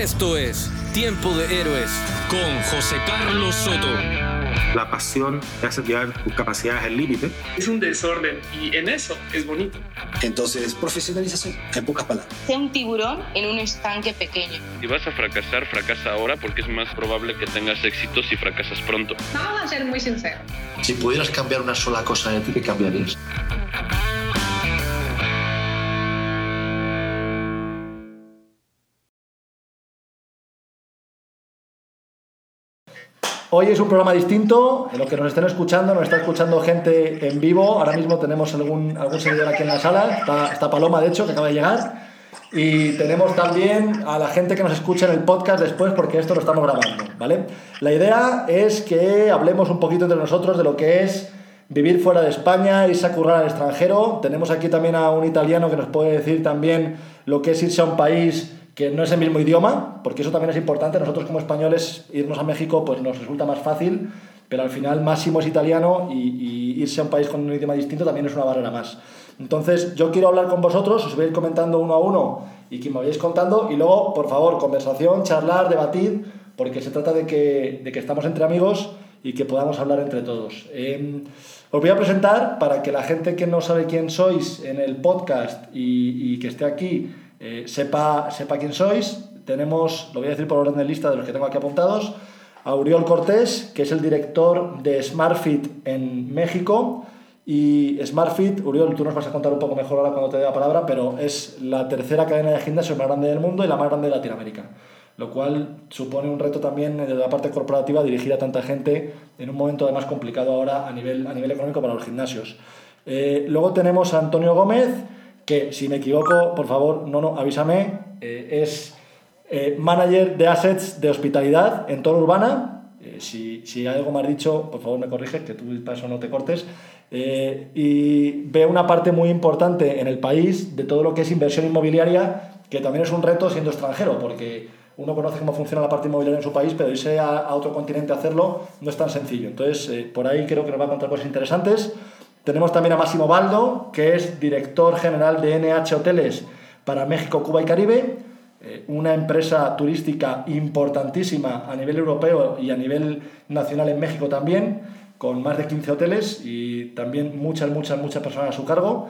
Esto es Tiempo de Héroes con José Carlos Soto. La pasión te hace llevar tus capacidades al límite. Es un desorden y en eso es bonito. Entonces, profesionalización, en pocas palabras. Sea un tiburón en un estanque pequeño. Si vas a fracasar, fracasa ahora porque es más probable que tengas éxito si fracasas pronto. Vamos a ser muy sinceros. Si pudieras cambiar una sola cosa de ti, ¿qué cambiarías? Hoy es un programa distinto, en lo que nos estén escuchando, nos está escuchando gente en vivo, ahora mismo tenemos algún, algún seguidor aquí en la sala, está, está Paloma de hecho, que acaba de llegar, y tenemos también a la gente que nos escucha en el podcast después, porque esto lo estamos grabando, ¿vale? La idea es que hablemos un poquito entre nosotros de lo que es vivir fuera de España, irse a currar al extranjero. Tenemos aquí también a un italiano que nos puede decir también lo que es irse a un país que no es el mismo idioma, porque eso también es importante. Nosotros como españoles irnos a México pues nos resulta más fácil, pero al final Máximo es italiano y, irse a un país con un idioma distinto también es una barrera más. Entonces yo quiero hablar con vosotros, os voy a ir comentando uno a uno y que me vayáis contando y luego, por favor, conversación, charlar, debatir, porque se trata de que, de que estamos entre amigos y que podamos hablar entre todos. Eh, os voy a presentar para que la gente que no sabe quién sois en el podcast y que esté aquí eh, sepa, sepa quién sois. Tenemos, lo voy a decir por orden de lista de los que tengo aquí apuntados, a Uriol Cortés, que es el director de SmartFit en México. Y SmartFit, Uriol, tú nos vas a contar un poco mejor ahora cuando te dé la palabra, pero es la tercera cadena de gimnasio más grande del mundo y la más grande de Latinoamérica. Lo cual supone un reto también de la parte corporativa dirigir a tanta gente en un momento además complicado ahora a nivel, a nivel económico para los gimnasios. Eh, luego tenemos a Antonio Gómez, que si me equivoco, por favor, no, no, avísame, eh, es eh, manager de assets de hospitalidad en Toro Urbana. Eh, si, si, algo más dicho, por favor me corriges, que tú para eso no te cortes. Eh, y ve una parte muy importante en el país de todo lo que es inversión inmobiliaria, que también es un reto siendo extranjero, porque uno conoce cómo funciona la parte inmobiliaria en su país, pero irse a, a otro continente a hacerlo no es tan sencillo. Entonces, eh, por ahí creo que nos va a contar cosas interesantes. Tenemos también a Máximo Baldo, que es director general de NH Hoteles para México, Cuba y Caribe, eh, una empresa turística importantísima a nivel europeo y a nivel nacional en México también, con más de 15 hoteles y también muchas, muchas, muchas personas a su cargo.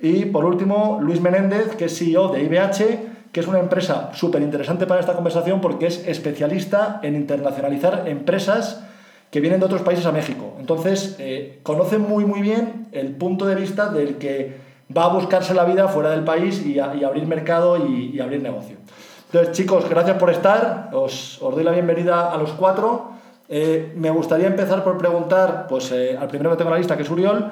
Y por último, Luis Menéndez, que es CEO de IBH, que es una empresa súper interesante para esta conversación porque es especialista en internacionalizar empresas que vienen de otros países a México. Entonces, eh, conoce muy, muy bien el punto de vista del que va a buscarse la vida fuera del país y, a, abrir mercado y, abrir negocio. Entonces, chicos, gracias por estar. Os, os doy la bienvenida a los cuatro. Eh, me gustaría empezar por preguntar pues, eh, al primero que tengo en la lista, que es Uriol.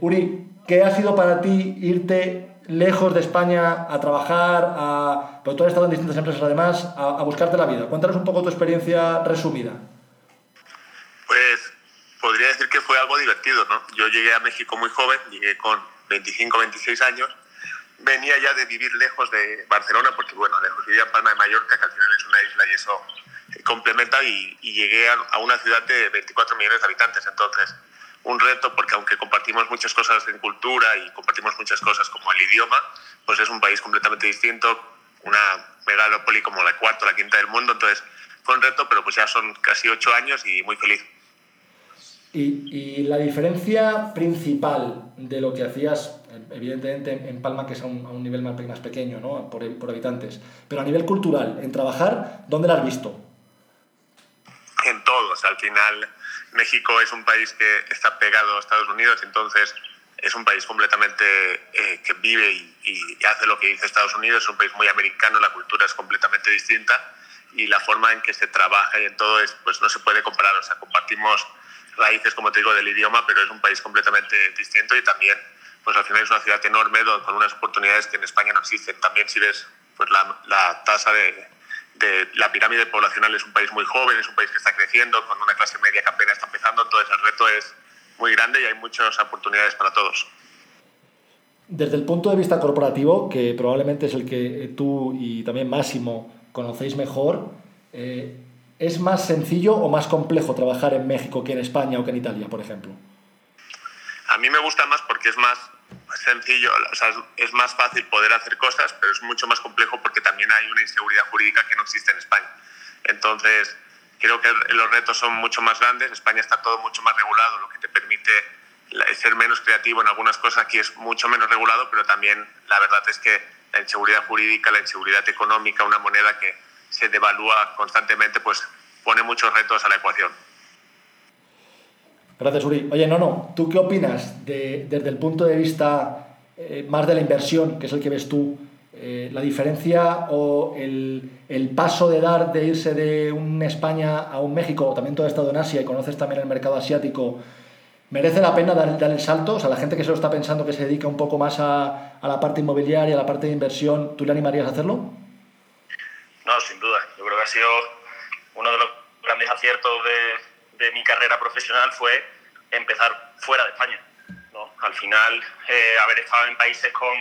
Uri, ¿qué ha sido para ti irte lejos de España a trabajar, a, porque tú has estado en distintas empresas además, a, a buscarte la vida? Cuéntanos un poco tu experiencia resumida. Pues podría decir que fue algo divertido, ¿no? Yo llegué a México muy joven, llegué con 25, 26 años. Venía ya de vivir lejos de Barcelona, porque bueno, lejos vivía en Palma de Mallorca, que al final es una isla y eso complementa, y, y llegué a, a, una ciudad de 24 millones de habitantes. Entonces, un reto, porque aunque compartimos muchas cosas en cultura y compartimos muchas cosas como el idioma, pues es un país completamente distinto, una megalópoli como la cuarta o la quinta del mundo. Entonces, fue un reto, pero pues ya son casi ocho años y muy feliz. Y, y, la diferencia principal de lo que hacías, evidentemente en Palma, que es a un, a un nivel más, más pequeño, ¿no? por, por, habitantes, pero a nivel cultural, en trabajar, ¿dónde la has visto? En todos. Al final, México es un país que está pegado a Estados Unidos, entonces es un país completamente eh, que vive y, y, hace lo que dice Estados Unidos, es un país muy americano, la cultura es completamente distinta y la forma en que se trabaja y en todo es, pues no se puede comparar, o sea, compartimos raíces, como te digo, del idioma, pero es un país completamente distinto y también, pues al final es una ciudad enorme con unas oportunidades que en España no existen. También si ves pues la, la tasa de, de, la pirámide poblacional es un país muy joven, es un país que está creciendo, con una clase media que apenas está empezando, entonces el reto es muy grande y hay muchas oportunidades para todos. Desde el punto de vista corporativo, que probablemente es el que tú y también Máximo conocéis mejor, eh, ¿Es más sencillo o más complejo trabajar en México que en España o que en Italia, por ejemplo? A mí me gusta más porque es más sencillo, o sea, es más fácil poder hacer cosas, pero es mucho más complejo porque también hay una inseguridad jurídica que no existe en España. Entonces, creo que los retos son mucho más grandes. España está todo mucho más regulado, lo que te permite ser menos creativo en algunas cosas. Aquí es mucho menos regulado, pero también la verdad es que la inseguridad jurídica, la inseguridad económica, una moneda que se devalúa constantemente, pues pone muchos retos a la ecuación. Gracias, Uri. Oye, no, no, ¿tú qué opinas de, desde el punto de vista eh, más de la inversión, que es el que ves tú, eh, la diferencia o el, el, paso de dar de irse de un España a un México, o también todo estado en Asia y conoces también el mercado asiático, ¿merece la pena dar, dar, el salto? O sea, la gente que se lo está pensando que se dedica un poco más a, a la parte inmobiliaria, a la parte de inversión, ¿tú le animarías a hacerlo? No, sin duda. Yo creo que ha sido uno de los grandes aciertos de, de mi carrera profesional fue empezar fuera de España. ¿no? Al final, eh, haber estado en países con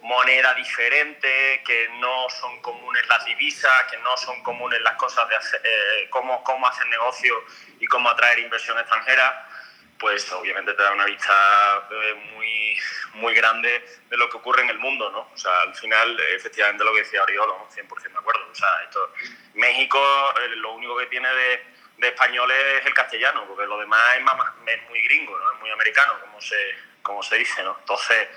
moneda diferente, que no son comunes las divisas, que no son comunes las cosas de hacer, eh, cómo, cómo hacer negocio y cómo atraer inversión extranjera, pues obviamente te da una vista eh, muy, muy grande de lo que ocurre en el mundo, ¿no? O sea, al final, efectivamente, lo que decía Oriolo, 100% de acuerdo. O sea, esto, México, lo único que tiene de de español es el castellano, porque lo demás es, muy gringo, ¿no? es muy americano, como se, como se dice. ¿no? Entonces,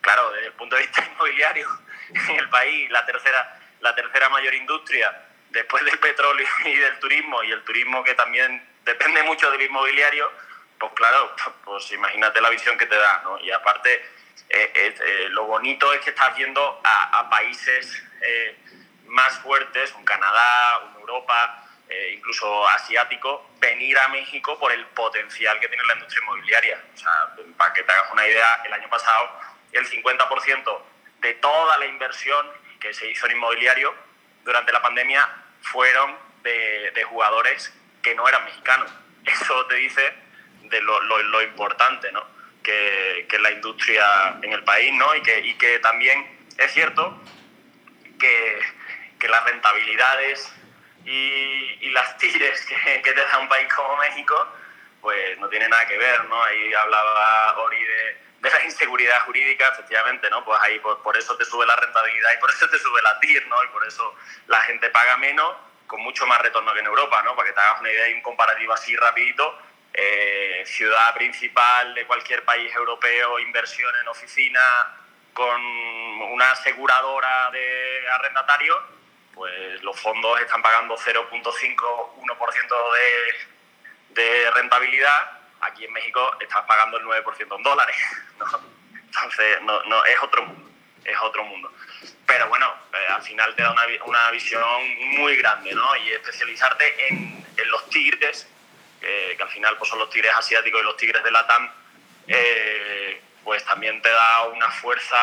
claro, desde el punto de vista inmobiliario, en el país, la tercera, la tercera mayor industria, después del petróleo y del turismo, y el turismo que también depende mucho del inmobiliario, pues claro, pues imagínate la visión que te da. ¿no? Y aparte, eh, eh, eh, lo bonito es que estás viendo a, países más fuertes, un Canadá, un Europa, incluso asiático, venir a México por el potencial que tiene la industria inmobiliaria. O sea, para que te hagas una idea, el año pasado el 50% de toda la inversión que se hizo en inmobiliario durante la pandemia fueron de, de jugadores que no eran mexicanos. Eso te dice de lo, lo, lo importante ¿no? que, que, es la industria en el país ¿no? y, que, y que también es cierto que, que las rentabilidades y, las tires que, te da un país como México, pues no tiene nada que ver, ¿no? Ahí hablaba Ori de, de la inseguridad jurídica, efectivamente, ¿no? Pues ahí por, eso te sube la rentabilidad y por eso te sube la TIR, ¿no? Y por eso la gente paga menos con mucho más retorno que en Europa, ¿no? Para que te hagas una idea y un comparativo así rapidito, eh, ciudad principal de cualquier país europeo, inversión en oficina con una aseguradora de arrendatario, pues los fondos están pagando 0.5-1% de, de rentabilidad, aquí en México estás pagando el 9% en dólares. ¿no? Entonces, no, no, es otro mundo, es otro mundo. Pero bueno, eh, al final te da una, una, visión muy grande, ¿no? Y especializarte en, en los tigres, eh, que al final pues, son los tigres asiáticos y los tigres de Latam, eh, pues también te da una fuerza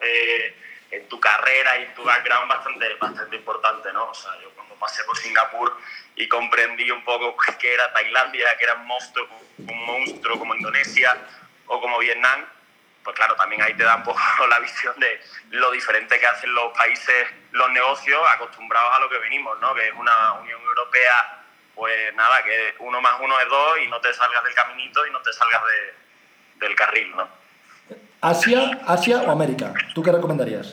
eh, en tu carrera y en tu background bastante, bastante importante, ¿no? O sea, yo cuando pasé por Singapur y comprendí un poco qué era Tailandia, que era un monstruo, un monstruo como Indonesia o como Vietnam, pues claro, también ahí te da un poco la visión de lo diferente que hacen los países, los negocios, acostumbrados a lo que venimos, ¿no? Que es una Unión Europea, pues nada, que uno más uno es dos y no te salgas del caminito y no te salgas de, del carril, ¿no? ¿Asia, Asia o América? ¿Tú qué recomendarías?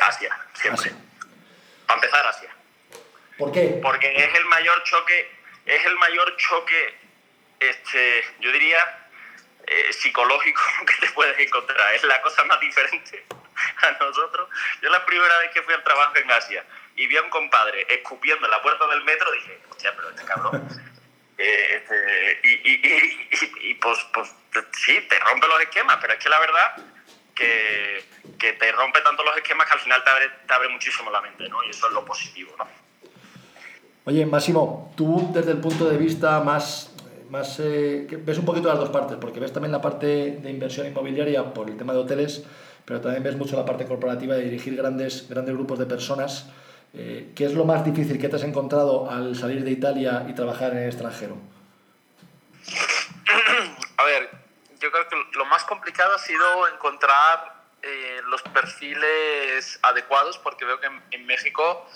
Asia, siempre. Asia. Para empezar, Asia. ¿Por qué? Porque es el mayor choque, es el mayor choque, este, yo diría, eh, psicológico que te puedes encontrar. Es la cosa más diferente a nosotros. Yo la primera vez que fui al trabajo en Asia y vi a un compadre escupiendo en la puerta del metro, dije, hostia, pero este cabrón... Eh, este, y, y, y, y, pues, pues sí, te rompe los esquemas, pero es que la verdad que, que te rompe tanto los esquemas que al final te abre, te abre muchísimo la mente, ¿no? Y eso es lo positivo, ¿no? Oye, Máximo, tú desde el punto de vista más, más eh, ves un poquito las dos partes, porque ves también la parte de inversión inmobiliaria por el tema de hoteles, pero también ves mucho la parte corporativa de dirigir grandes, grandes grupos de personas. Eh, ¿Qué es lo más difícil que te has encontrado al salir de Italia y trabajar en el extranjero? A ver, yo creo que lo más complicado ha sido encontrar eh, los perfiles adecuados, porque veo que en, en, México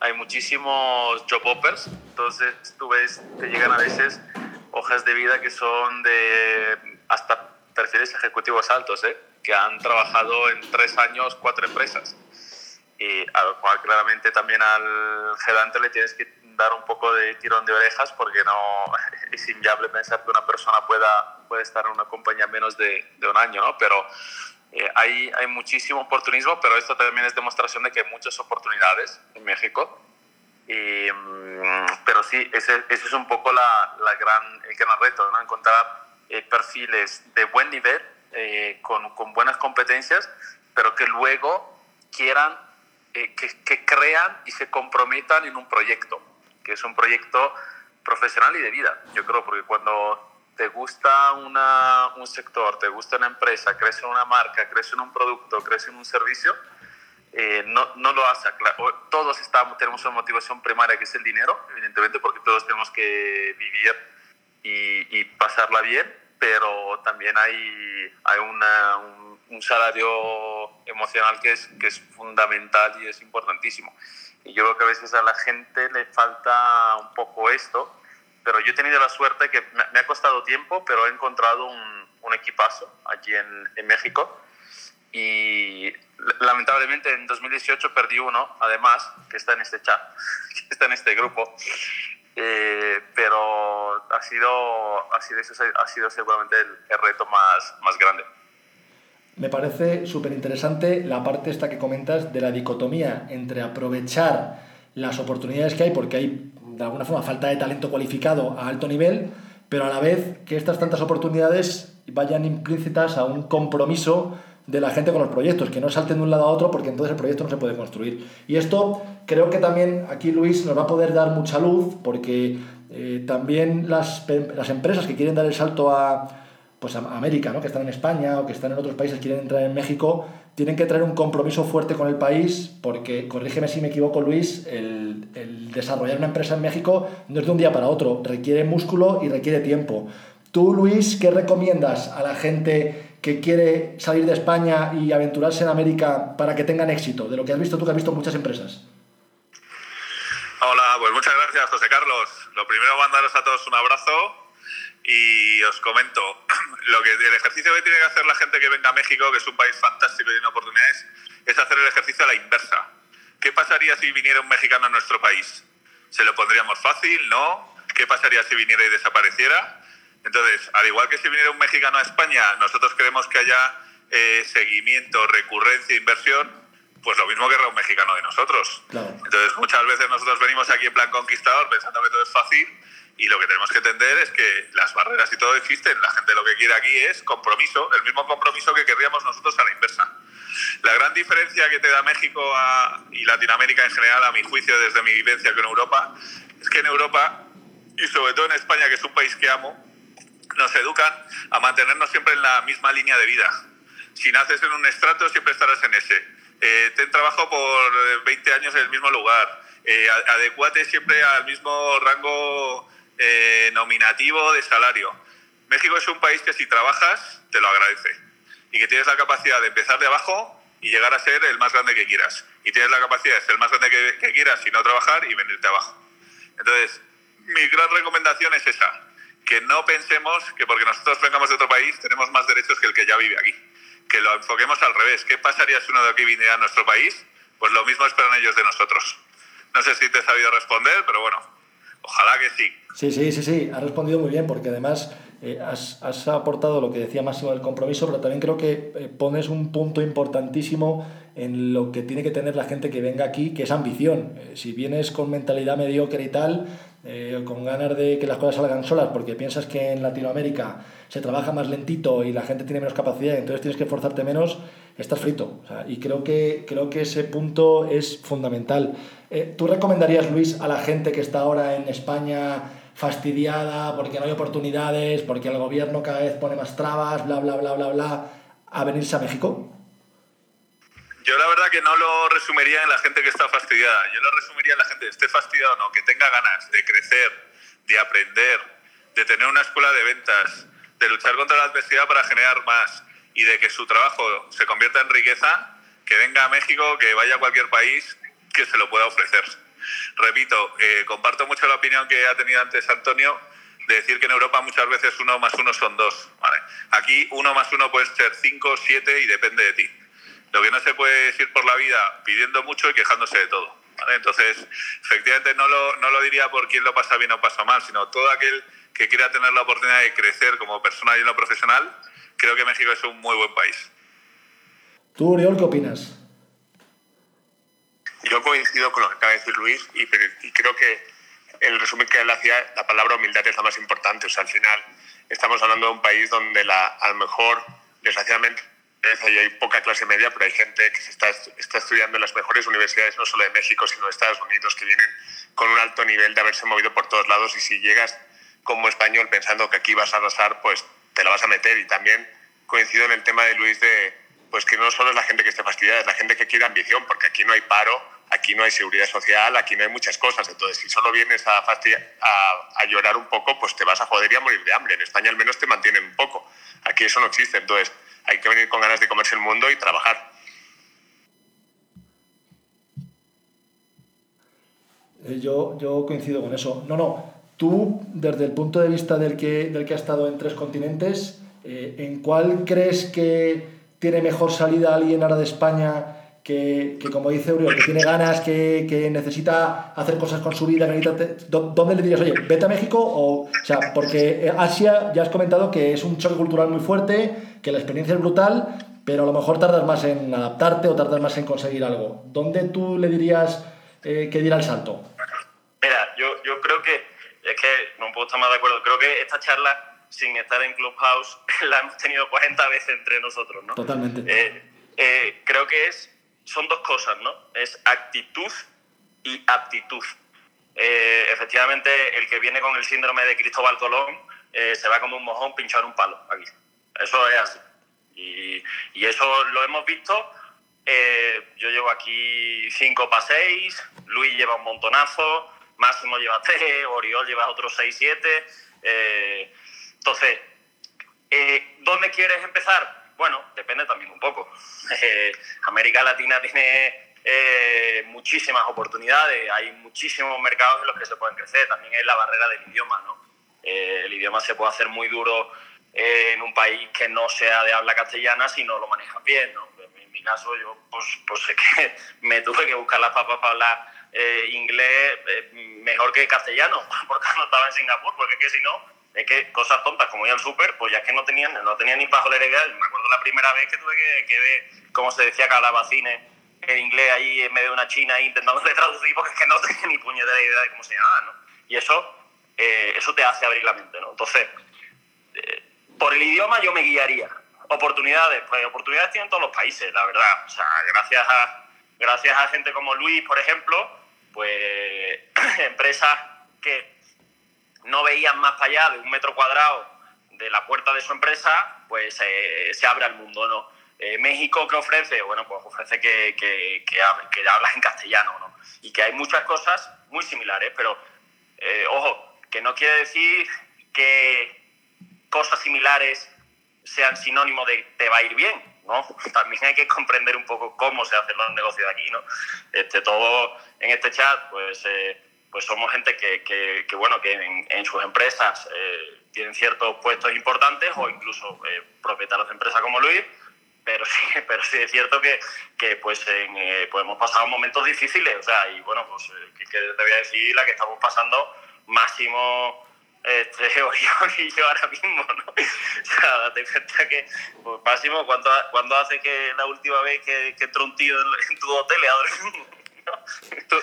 hay muchísimos job offers, entonces tú ves, te llegan a veces hojas de vida que son de hasta perfiles ejecutivos altos, ¿eh? que han trabajado en tres años cuatro empresas. Y a lo cual claramente también al gerente le tienes que dar un poco de tirón de orejas porque no es inviable pensar que una persona pueda, puede estar en una compañía menos de, de un año, ¿no? Pero eh, hay, hay muchísimo oportunismo, pero esto también es demostración de que hay muchas oportunidades en México. Y, mm, pero sí, ese, ese, es un poco la, la gran, el gran reto, ¿no? encontrar eh, perfiles de buen nivel, eh, con, con, buenas competencias, pero que luego quieran, eh, que, que crean y se comprometan en un proyecto, que es un proyecto profesional y de vida. Yo creo, porque cuando te gusta una, un sector, te gusta una empresa, crees en una marca, crees en un producto, crees en un servicio, eh, no, no, lo hace. Todos estamos, tenemos una motivación primaria que es el dinero, evidentemente, porque todos tenemos que vivir y, y pasarla bien, pero también hay, hay una, un, un, salario emocional que es, que es fundamental y es importantísimo. Y yo creo que a veces a la gente le falta un poco esto pero yo he tenido la suerte que me ha costado tiempo, pero he encontrado un, un equipazo aquí en, en, México y lamentablemente en 2018 perdí uno, además, que está en este chat, que está en este grupo, eh, pero ha sido, ha sido, ha sido seguramente el, el reto más, más grande. Me parece súper interesante la parte esta que comentas de la dicotomía entre aprovechar las oportunidades que hay, porque hay de alguna forma falta de talento cualificado a alto nivel, pero a la vez que estas tantas oportunidades vayan implícitas a un compromiso de la gente con los proyectos, que no salten de un lado a otro porque entonces el proyecto no se puede construir. Y esto creo que también aquí Luis nos va a poder dar mucha luz porque eh, también las, las, empresas que quieren dar el salto a, pues América, ¿no? que están en España o que están en otros países, quieren entrar en México, tienen que traer un compromiso fuerte con el país, porque, corrígeme si me equivoco Luis, el, el, desarrollar una empresa en México no es de un día para otro, requiere músculo y requiere tiempo. Tú, Luis, ¿qué recomiendas a la gente que quiere salir de España y aventurarse en América para que tengan éxito? De lo que has visto tú, que has visto muchas empresas. Hola, pues muchas gracias, José Carlos. Lo primero, mandaros a todos un abrazo y os comento, lo que el ejercicio que tiene que hacer la gente que venga a México, que es un país fantástico y tiene oportunidades, es hacer el ejercicio a la inversa. ¿Qué pasaría si viniera un mexicano a nuestro país? ¿Se lo pondríamos fácil? ¿No? ¿Qué pasaría si viniera y desapareciera? Entonces, al igual que si viniera un mexicano a España, nosotros queremos que haya eh, seguimiento, recurrencia, inversión, pues lo mismo querrá un mexicano de nosotros. Claro. Entonces, muchas veces nosotros venimos aquí en plan conquistador pensando que todo es fácil y lo que tenemos que entender es que las barreras y todo existen. La gente lo que quiere aquí es compromiso, el mismo compromiso que querríamos nosotros a la inversa. La gran diferencia que te da México a, y Latinoamérica en general, a mi juicio, desde mi vivencia con Europa, es que en Europa, y sobre todo en España, que es un país que amo, nos educan a mantenernos siempre en la misma línea de vida. Si naces en un estrato, siempre estarás en ese. Eh, ten trabajo por 20 años en el mismo lugar. Eh, adecuate siempre al mismo rango eh, nominativo de salario. México es un país que si trabajas, te lo agradece. Y que tienes la capacidad de empezar de abajo y llegar a ser el más grande que quieras. Y tienes la capacidad de ser el más grande que, que quieras y no trabajar y venirte abajo. Entonces, mi gran recomendación es esa. Que no pensemos que porque nosotros vengamos de otro país tenemos más derechos que el que ya vive aquí. Que lo enfoquemos al revés. ¿Qué pasaría si uno de aquí viniera a nuestro país? Pues lo mismo esperan ellos de nosotros. No sé si te he sabido responder, pero bueno, ojalá que sí. Sí, sí, sí, sí, ha respondido muy bien porque además eh, has, has, aportado lo que decía Máximo del compromiso, pero también creo que eh, pones un punto importantísimo en lo que tiene que tener la gente que venga aquí, que es ambición. Eh, si vienes con mentalidad mediocre y tal, eh, con ganas de que las cosas salgan solas, porque piensas que en Latinoamérica se trabaja más lentito y la gente tiene menos capacidad, entonces tienes que esforzarte menos, estás frito. Y creo que, creo que ese punto es fundamental. Eh, ¿Tú recomendarías, Luis, a la gente que está ahora en España fastidiada porque no hay oportunidades, porque el gobierno cada vez pone más trabas, bla, bla, bla, bla, bla, a venirse a México? Yo la verdad que no lo resumiría en la gente que está fastidiada. Yo lo resumiría en la gente que esté fastidiada o no, que tenga ganas de crecer, de aprender, de tener una escuela de ventas, de luchar contra la adversidad para generar más y de que su trabajo se convierta en riqueza, que venga a México, que vaya a cualquier país que se lo pueda ofrecer. Repito, eh, comparto mucho la opinión que ha tenido antes Antonio. de decir que en Europa muchas veces uno más uno son dos. Aquí uno más uno puede ser cinco, siete y depende de ti. Lo que no se puede es ir por la vida pidiendo mucho y quejándose de todo. Entonces, efectivamente, no lo, no lo diría por quién lo pasa bien o pasa mal, sino todo aquel que quiera tener la oportunidad de crecer como persona y en lo profesional, creo que México es un muy buen país. ¿Tú, Oriol, qué opinas? Yo coincido con lo que acaba de decir Luis y, y creo que el resumen que él hacía, la palabra humildad es la más importante. O sea, al final estamos hablando de un país donde la, a lo mejor, desgraciadamente, hay poca clase media, pero hay gente que se está, está estudiando en las mejores universidades, no solo de México, sino de Estados Unidos, que vienen con un alto nivel de haberse movido por todos lados y si llegas como español pensando que aquí vas a arrasar, pues te la vas a meter. Y también coincido en el tema de Luis de pues que no solo es la gente que esté fastidiada, es la gente que quiere ambición, porque aquí no hay paro, aquí no hay seguridad social, aquí no hay muchas cosas. Entonces, si solo vienes a, llorar un poco, pues te vas a joder y a morir de hambre. En España al menos te mantienen un poco. Aquí eso no existe. Entonces, hay que venir con ganas de comerse el mundo y trabajar. Eh, yo, yo coincido con eso. No, no. Tú, desde el punto de vista del que, del que ha estado en tres continentes, eh, ¿en cuál crees que tiene mejor salida alguien ahora de España que, que como dice Uriol, que tiene ganas, que, que, necesita hacer cosas con su vida, ¿dónde le dirías, oye, vete a México? O, o sea, porque Asia ya has comentado que es un choque cultural muy fuerte, que la experiencia es brutal, pero a lo mejor tardas más en adaptarte o tardas más en conseguir algo. ¿Dónde tú le dirías eh, que diera el salto? Mira, yo, yo creo que, es que no puedo estar más de acuerdo, creo que esta charla sin estar en Clubhouse, la hemos tenido 40 veces entre nosotros, ¿no? Totalmente. Eh, eh, creo que es, son dos cosas, ¿no? Es actitud y aptitud. Eh, efectivamente, el que viene con el síndrome de Cristóbal Colón se va como un mojón pinchar un palo aquí. Eso es así. Y, eso lo hemos visto. yo llevo aquí 5 para 6, Luis lleva un montonazo, Máximo lleva 3, Oriol lleva otros 6, 7. Entonces, eh, ¿dónde quieres empezar? Bueno, depende también un poco. Eh, América Latina tiene eh, muchísimas oportunidades, hay muchísimos mercados en los que se pueden crecer, también es la barrera del idioma, ¿no? el idioma se puede hacer muy duro en un país que no sea de habla castellana si no lo manejas bien, ¿no? En mi caso, yo pues, pues es que me tuve que buscar las papas para hablar inglés mejor que castellano, porque no estaba en Singapur, porque es que si no, es que cosas tontas como ir al súper, pues ya es que no tenían, no tenía ni para joder idea. Me acuerdo la primera vez que tuve que, que ver cómo se decía calabacines en inglés ahí en medio de una china ahí intentando traducir porque es que no tenía ni puñetera idea de cómo se llamaba, ¿no? Y eso, eh, eso te hace abrir la mente, ¿no? Entonces, eh, por el idioma yo me guiaría. Oportunidades, pues oportunidades tienen todos los países, la verdad. O sea, gracias a, gracias a gente como Luis, por ejemplo, pues empresas que no veían más para allá de un metro cuadrado de la puerta de su empresa, pues eh, se abre al mundo, ¿no? Eh, México, ¿qué ofrece? Bueno, pues ofrece que, que, que, hablas en castellano, ¿no? Y que hay muchas cosas muy similares, pero, eh, ojo, que no quiere decir que cosas similares sean sinónimo de te va a ir bien, ¿no? También hay que comprender un poco cómo se hacen los negocios aquí, ¿no? Este, todo en este chat, pues pues somos gente que, que, bueno, que en, sus empresas eh, tienen ciertos puestos importantes o incluso eh, propietarios de empresas como Luis, pero sí, pero sí es cierto que, que pues, en, eh, pues hemos pasado momentos difíciles, o sea, y bueno, pues que, te voy a decir la que estamos pasando máximo este, Orión y yo ahora mismo, ¿no? O sea, date cuenta que, pues, Máximo, ¿cuándo, ¿cuándo hace que la última vez que, que entró un tío en, tu hotel tú,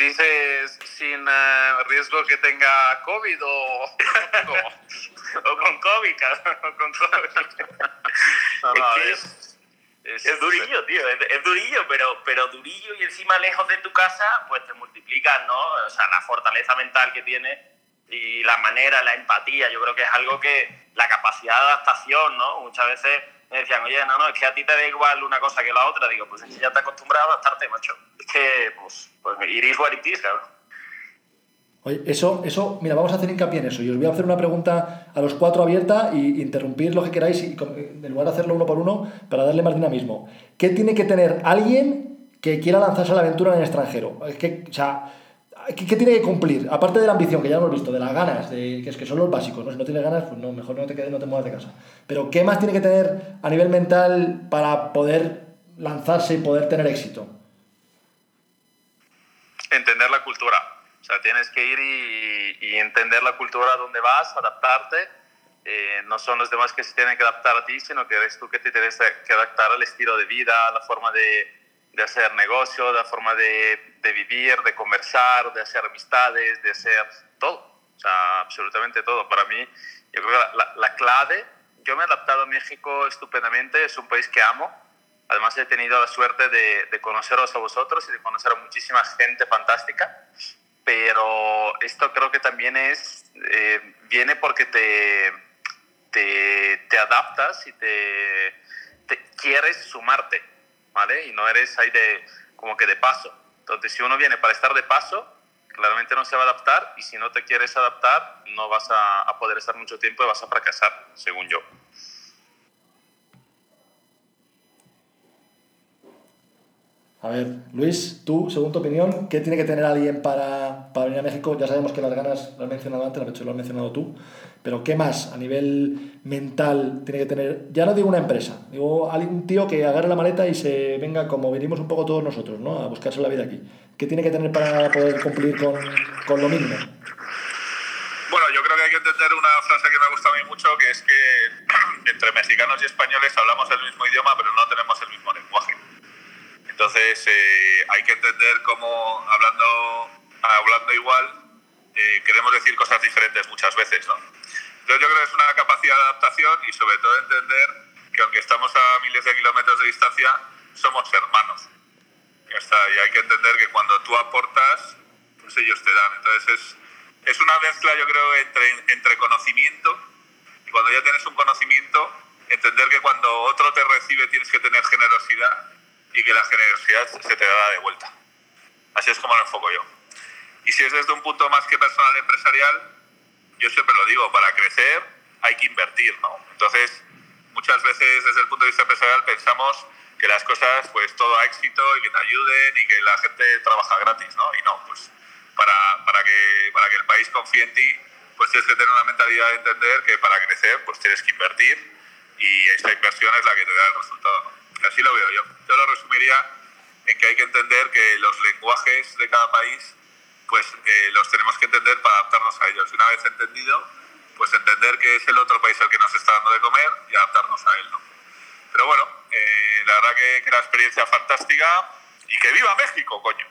dices sin uh, riesgo que tenga COVID o, o con COVID, o con COVID. No, no, es, es, es, durillo, tío, es, es, durillo, pero, pero durillo y encima lejos de tu casa, pues te multiplicas, ¿no? O sea, la fortaleza mental que tienes y la manera, la empatía, yo creo que es algo que, la capacidad de adaptación, ¿no? Muchas veces me decían, oye, no, no, es que a ti te da igual una cosa que la otra. Digo, pues es que ya te acostumbrado a adaptarte, macho. Es que, pues, pues iris what it cabrón. Oye, eso, eso, mira, vamos a hacer hincapié en eso. Y os voy a hacer una pregunta a los cuatro abierta y interrumpir lo que queráis, y, en lugar de hacerlo uno por uno, para darle más dinamismo. ¿Qué tiene que tener alguien que quiera lanzarse a la aventura en el extranjero? Es que, o sea, ¿qué, tiene que cumplir? Aparte de la ambición, que ya hemos visto, de las ganas, de, que es que son los básicos, ¿no? Si no tienes ganas, pues no, mejor no te quedes, no te muevas de casa. Pero ¿qué más tiene que tener a nivel mental para poder lanzarse y poder tener éxito? Entender la cultura. O sea, tienes que ir y, y entender la cultura donde vas, adaptarte. Eh, no son los demás que se tienen que adaptar a ti, sino que eres tú que te tienes que adaptar al estilo de vida, a la forma de, de hacer negocio, de la forma de, de, vivir, de conversar, de hacer amistades, de hacer todo. O sea, absolutamente todo. Para mí, yo creo que la, la clave, yo me he adaptado a México estupendamente, es un país que amo. Además, he tenido la suerte de, de conoceros a vosotros y de conocer a muchísima gente fantástica. Pero esto creo que también es, eh, viene porque te, te, te adaptas y te, te quieres sumarte ¿vale? Y no eres ahí de, como que de paso. Entonces, si uno viene para estar de paso, claramente no se va a adaptar y si no te quieres adaptar, no vas a, a poder estar mucho tiempo y vas a fracasar, según yo. A ver, Luis, tú, según tu opinión, ¿qué tiene que tener alguien para, para venir a México? Ya sabemos que las ganas lo has mencionado antes, lo has mencionado tú, pero ¿qué más a nivel mental tiene que tener? Ya no digo una empresa, digo un tío que agarre la maleta y se venga como venimos un poco todos nosotros, ¿no? A buscarse la vida aquí. ¿Qué tiene que tener para poder cumplir con, con lo mínimo? Bueno, yo creo que hay que entender una frase que me gusta a mí mucho, que es que entre mexicanos y españoles hablamos el mismo idioma, pero no tenemos el mismo lenguaje. Entonces eh, hay que entender cómo hablando, hablando igual eh, queremos decir cosas diferentes muchas veces, ¿no? Entonces yo creo que es una capacidad de adaptación y sobre todo entender que aunque estamos a miles de kilómetros de distancia, somos hermanos. Ya está, y hay que entender que cuando tú aportas, pues ellos te dan. Entonces es, es una mezcla, yo creo, entre, entre conocimiento y cuando ya tienes un conocimiento, entender que cuando otro te recibe tienes que tener generosidad y que la generosidad se te da de vuelta. Así es como lo enfoco yo. Y si es desde un punto más que personal empresarial, yo siempre lo digo, para crecer hay que invertir, ¿no? Entonces, muchas veces desde el punto de vista empresarial pensamos que las cosas, pues todo a éxito y que te ayuden y que la gente trabaja gratis, ¿no? Y no, pues para, para, que, para que el país confíe en ti, pues tienes que tener una mentalidad de entender que para crecer, pues tienes que invertir y esta inversión es la que te da el resultado, ¿no? Así lo veo yo. Yo lo resumiría en que hay que entender que los lenguajes de cada país, pues eh, los tenemos que entender para adaptarnos a ellos. Y una vez entendido, pues entender que es el otro país el que nos está dando de comer y adaptarnos a él, ¿no? Pero bueno, eh, la verdad que, que la experiencia fantástica y que viva México, coño.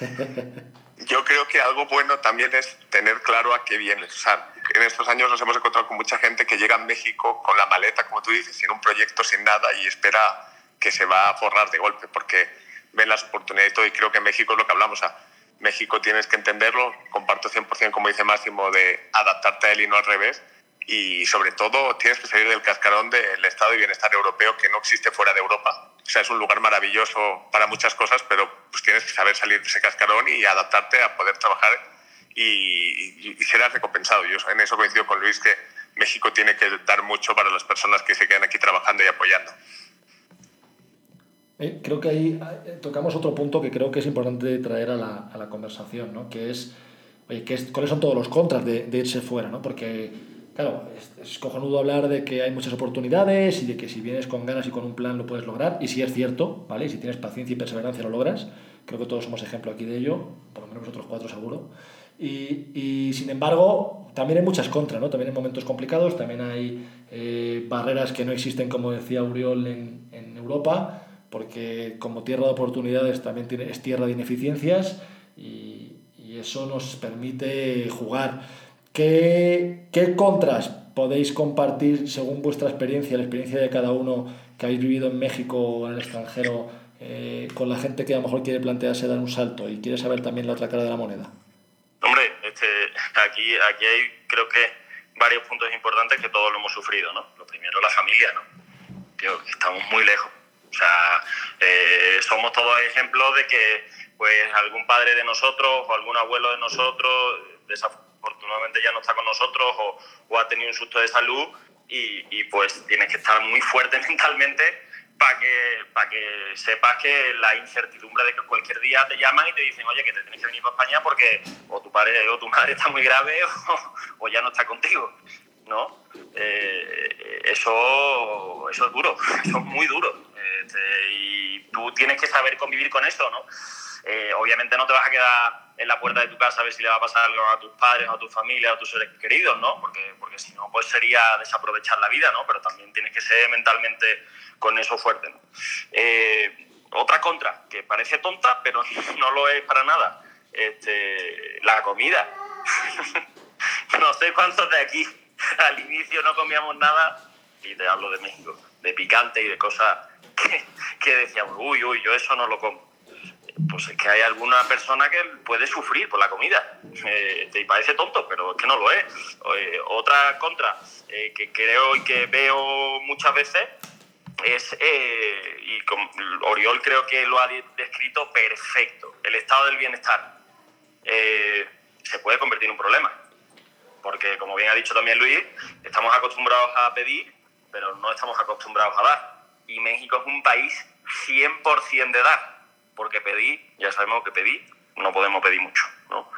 Yo creo que algo bueno también es tener claro a qué vienes. O sea, en estos años nos hemos encontrado con mucha gente que llega a México con la maleta, como tú dices, sin un proyecto, sin nada y espera que se va a forrar de golpe porque ven las oportunidades y todo. Y creo que México es lo que hablamos. O sea, México tienes que entenderlo, comparto 100% como dice Máximo, de adaptarte a él y no al revés. Y sobre todo tienes que salir del cascarón del estado de bienestar europeo que no existe fuera de Europa. O sea, es un lugar maravilloso para muchas cosas, pero pues tienes que saber salir de ese cascarón y adaptarte a poder trabajar y, y, y serás recompensado. Yo en eso coincido con Luis que México tiene que dar mucho para las personas que se quedan aquí trabajando y apoyando. Eh, creo que ahí eh, tocamos otro punto que creo que es importante traer a la, a la conversación, ¿no? que es, oye, que es, cuáles son todos los contras de, de irse fuera, ¿no? porque claro, es, es, cojonudo hablar de que hay muchas oportunidades y de que si vienes con ganas y con un plan lo puedes lograr, y si es cierto, ¿vale? Y si tienes paciencia y perseverancia lo logras, creo que todos somos ejemplo aquí de ello, por lo menos nosotros cuatro seguro. Y, y sin embargo, también hay muchas contras, ¿no? También hay momentos complicados, también hay eh, barreras que no existen, como decía Uriol, en, en Europa, porque como tierra de oportunidades también tiene, es tierra de ineficiencias y, y eso nos permite jugar. ¿Qué, ¿Qué contras podéis compartir según vuestra experiencia, la experiencia de cada uno que habéis vivido en México o en el extranjero, eh, con la gente que a lo mejor quiere plantearse dar un salto y quiere saber también la otra cara de la moneda? Hombre, este, aquí, aquí hay creo que varios puntos importantes que todos lo hemos sufrido, ¿no? Lo primero, la familia, ¿no? Tío, estamos muy lejos. O sea, eh, somos todos ejemplos de que pues algún padre de nosotros o algún abuelo de nosotros desafortunadamente ya no está con nosotros o, ha tenido un susto de salud y, pues tienes que estar muy fuerte mentalmente para que, para que sepas que la incertidumbre de que cualquier día te llaman y te dicen, oye, que te tienes que venir para España porque o tu padre o tu madre está muy grave o, ya no está contigo, ¿no? Eh, eso, eso es duro, eso es muy duro. Este, y tú tienes que saber convivir con eso, ¿no? Eh, obviamente no te vas a quedar en la puerta de tu casa a ver si le va a pasar algo a tus padres, a tu familia, a tus seres queridos, ¿no? Porque, porque si no, pues sería desaprovechar la vida, ¿no? Pero también tienes que ser mentalmente con eso fuerte, ¿no? Eh, otra contra, que parece tonta, pero no lo es para nada, este, la comida. no sé cuántos de aquí al inicio no comíamos nada, y te hablo de México, de picante y de cosas que, que decíamos, uy, uy, yo eso no lo como pues es que hay alguna persona que puede sufrir por la comida. Eh, te parece tonto, pero es que no lo es. Eh, otra contra eh, que creo y que veo muchas veces es, y Oriol creo que lo ha descrito perfecto, el estado del bienestar. se puede convertir en un problema. Porque, como bien ha dicho también Luis, estamos acostumbrados a pedir, pero no estamos acostumbrados a dar. Y México es un país 100% de dar porque pedí, ya sabemos que pedí, no podemos pedir mucho, ¿no?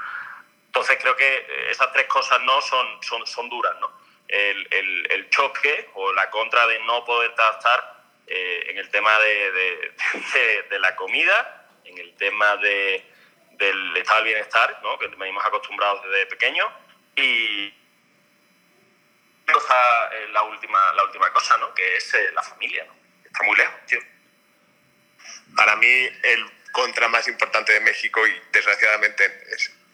Entonces creo que eh, esas tres cosas no son, son, son duras, ¿no? El, el, choque o la contra de no poder estar eh, en el tema de, de, la comida, en el tema de, del estado del bienestar, ¿no? que venimos acostumbrados desde pequeño, y eh, la, última, la última cosa, ¿no? que es la familia, ¿no? está muy lejos, tío. Para mí, el contra más importante de México, y desgraciadamente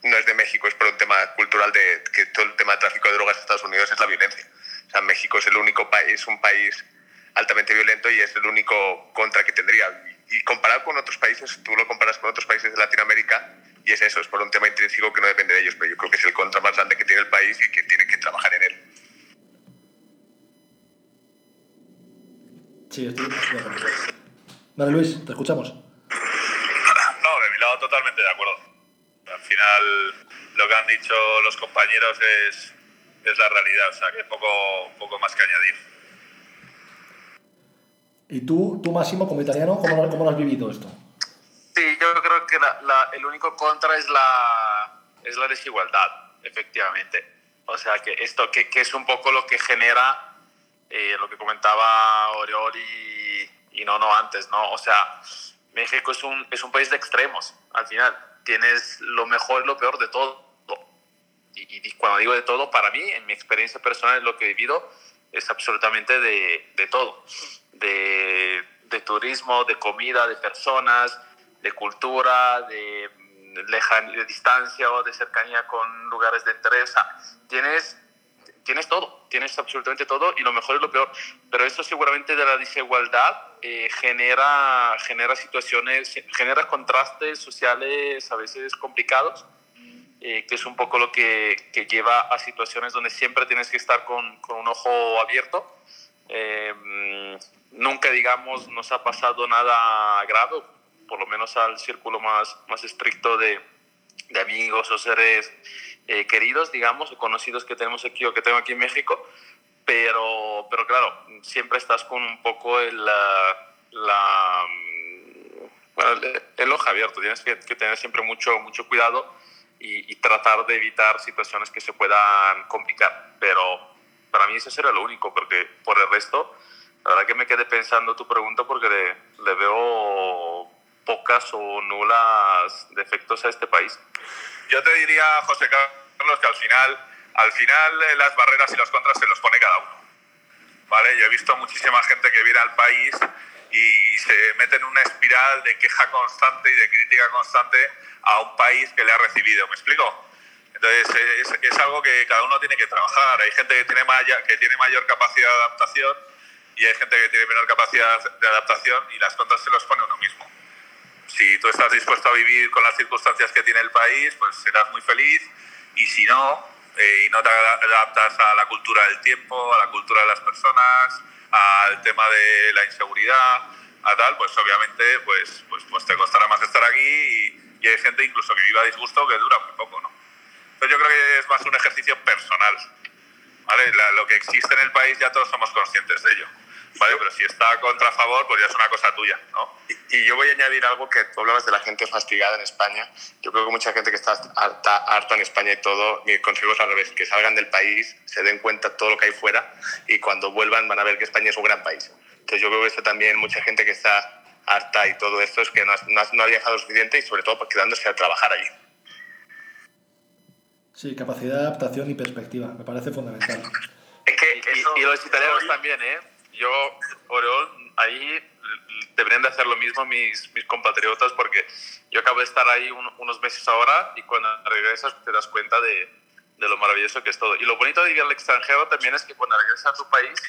no es de México, es por un tema cultural de que todo el tema de tráfico de drogas en Estados Unidos es la violencia. O México es el único país, un país altamente violento y es el único contra que tendría. Y, comparado con otros países, tú lo comparas con otros países de Latinoamérica y es eso, es por un tema intrínseco que no depende de ellos, pero yo creo que es el contra más grande que tiene el país y que tiene que trabajar en él. Sí, estoy Vale, Luis, te escuchamos. No, de mi lado totalmente de acuerdo. Al final, lo que han dicho los compañeros es, es la realidad, o sea que poco, poco más que añadir. ¿Y tú, tú Máximo, como italiano, cómo, cómo lo has vivido esto? Sí, yo creo que la, la, el único contra es la, es la desigualdad, efectivamente. O sea, que esto que, que es un poco lo que genera eh, lo que comentaba Orioli y no, no antes, ¿no? O sea, México es un, es un país de extremos, al final. Tienes lo mejor y lo peor de todo. Y, cuando digo de todo, para mí, en mi experiencia personal, lo que he vivido es absolutamente de, de todo. De, de, turismo, de comida, de personas, de cultura, de, de distancia o de cercanía con lugares de interés. tienes tienes todo, tienes absolutamente todo y lo mejor es lo peor. Pero eso seguramente de la desigualdad eh, genera, genera situaciones, genera contrastes sociales a veces complicados, eh, que es un poco lo que, que, lleva a situaciones donde siempre tienes que estar con, con un ojo abierto. Eh, nunca, digamos, nos ha pasado nada grave, por lo menos al círculo más, más estricto de, de amigos o seres eh, queridos, digamos, o conocidos que tenemos aquí o que tengo aquí en México, pero, pero claro, siempre estás con un poco el, la, el, ojo abierto, tienes que, tener siempre mucho, mucho cuidado y, tratar de evitar situaciones que se puedan complicar, pero para mí eso sería lo único, porque por el resto, la verdad que me quedé pensando tu pregunta porque le, le veo pocas o nulas defectos a este país. Yo te diría, José Carlos, que al final, al final eh, las barreras y los contras se los pone cada uno. ¿Vale? Yo he visto muchísima gente que viene al país y se mete en una espiral de queja constante y de crítica constante a un país que le ha recibido. ¿Me explico? Entonces es, es algo que cada uno tiene que trabajar. Hay gente que tiene, que tiene mayor capacidad de adaptación y hay gente que tiene menor capacidad de adaptación y las contras se los pone uno mismo si tú estás dispuesto a vivir con las circunstancias que tiene el país, pues serás muy feliz y si no, eh, y no te adaptas a la cultura del tiempo, a la cultura de las personas, al tema de la inseguridad, a tal, pues obviamente pues, pues, pues te costará más estar aquí y, hay gente incluso que viva a disgusto que dura muy poco, ¿no? Entonces yo creo que es más un ejercicio personal, ¿vale? lo que existe en el país ya todos somos conscientes de ello. ¿Vale? Pero si está contra favor, pues ya es una cosa tuya, ¿no? Y, y yo voy a añadir algo que tú hablabas de la gente fastigada en España. Yo creo que mucha gente que está harta, harta en España y todo, mi consejo es al revés, que salgan del país, se den cuenta de todo lo que hay fuera y cuando vuelvan van a ver que España es un gran país. Entonces yo creo que esto también, mucha gente que está harta y todo esto es que no ha, no ha, no ha viajado suficiente y sobre todo pues, quedándose a trabajar allí. Sí, capacidad de adaptación y perspectiva, me parece fundamental. Es que y, y, los italianos también, ¿eh? Yo, Oriol, ahí deberían de hacer lo mismo mis, mis compatriotas porque yo acabo de estar ahí un, unos meses ahora y cuando regresas te das cuenta de, de, lo maravilloso que es todo. Y lo bonito de ir al extranjero también es que cuando regresas a tu país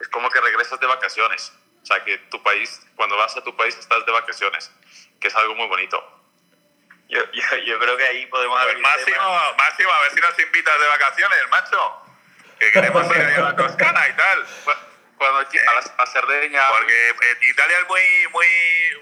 es como que regresas de vacaciones. O sea, que tu país, cuando vas a tu país estás de vacaciones, que es algo muy bonito. Yo, yo, yo creo que ahí podemos pues Máximo, Máximo, a ver si nos invitas de vacaciones, macho. Que queremos ir a la Toscana y tal. Cuando aquí, a, la, a Cerdeña. Porque eh, Italia es muy, muy.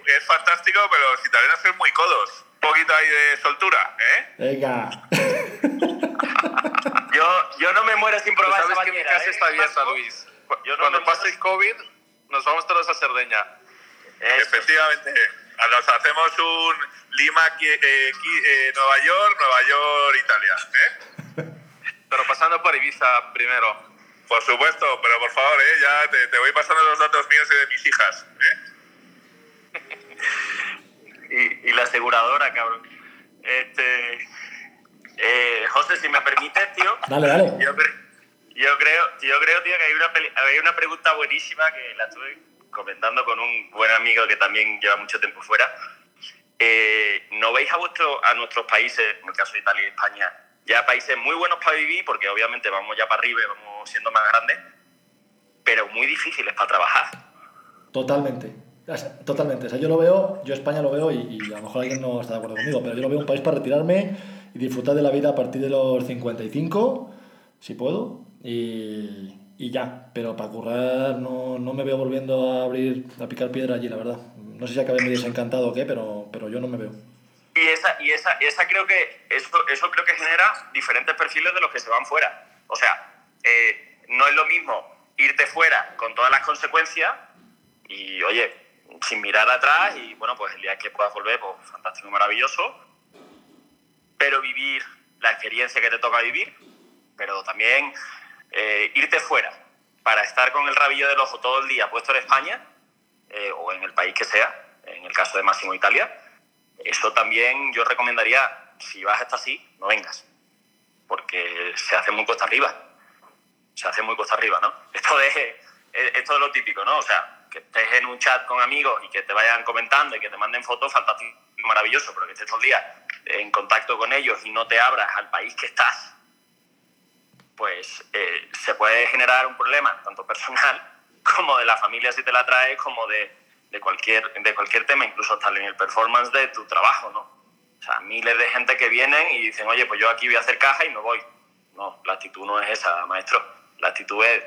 es fantástico, pero los italianos son muy codos. Un poquito ahí de soltura, ¿eh? Venga. yo, yo no me muero sin probar sabes esa que mi casa ¿eh? está abierta, Luis. Yo no Cuando pase el COVID, nos vamos todos a Cerdeña. Eso. Efectivamente. Nos hacemos un Lima, eh, eh, Nueva York, Nueva York, Italia. ¿eh? Pero pasando por Ibiza primero. Por supuesto, pero por favor, ¿eh? ya te, te voy pasando los datos míos y de mis hijas. ¿eh? y, y la aseguradora, cabrón. Este, eh, José, si me permites, tío. Dale, dale. Yo, cre- yo creo, yo creo, tío, que hay una, peli- hay una pregunta buenísima que la estuve comentando con un buen amigo que también lleva mucho tiempo fuera. Eh, ¿No veis a, vuestro, a nuestros países, en el caso de Italia y España, ya países muy buenos para vivir, porque obviamente vamos ya para arriba y vamos siendo más grandes, pero muy difíciles para trabajar? Totalmente. Totalmente. O sea, yo lo veo, yo España lo veo y, y a lo mejor alguien no está de acuerdo conmigo, pero yo lo veo un país para retirarme y disfrutar de la vida a partir de los 55, si puedo, y, y ya. Pero para currar no, no me veo volviendo a abrir, a picar piedra allí, la verdad. No sé si acabé muy desencantado o qué, pero, pero yo no me veo. Y esa, y esa, esa creo que, eso, eso creo que genera diferentes perfiles de los que se van fuera. O sea, eh, no es lo mismo irte fuera con todas las consecuencias y, oye, sin mirar atrás y, bueno, pues el día que puedas volver, pues fantástico maravilloso, pero vivir la experiencia que te toca vivir, pero también eh, irte fuera para estar con el rabillo del ojo todo el día puesto en España eh, o en el país que sea, en el caso de Máximo Italia, eso también yo recomendaría, si vas a estar así, no vengas, porque se hace muy cuesta arriba, se hace muy cuesta arriba, ¿no? Esto de, esto es lo típico, ¿no? O sea, que estés en un chat con amigos y que te vayan comentando y que te manden fotos, fantástico, maravilloso, pero que estés todo el día en contacto con ellos y no te abras al país que estás, pues eh, se puede generar un problema, tanto personal como de la familia si te la traes, como de, de, cualquier, de cualquier tema, incluso hasta en el performance de tu trabajo, ¿no? O sea, miles de gente que vienen y dicen, oye, pues yo aquí voy a hacer caja y me voy. No, la actitud no es esa, maestro. La actitud es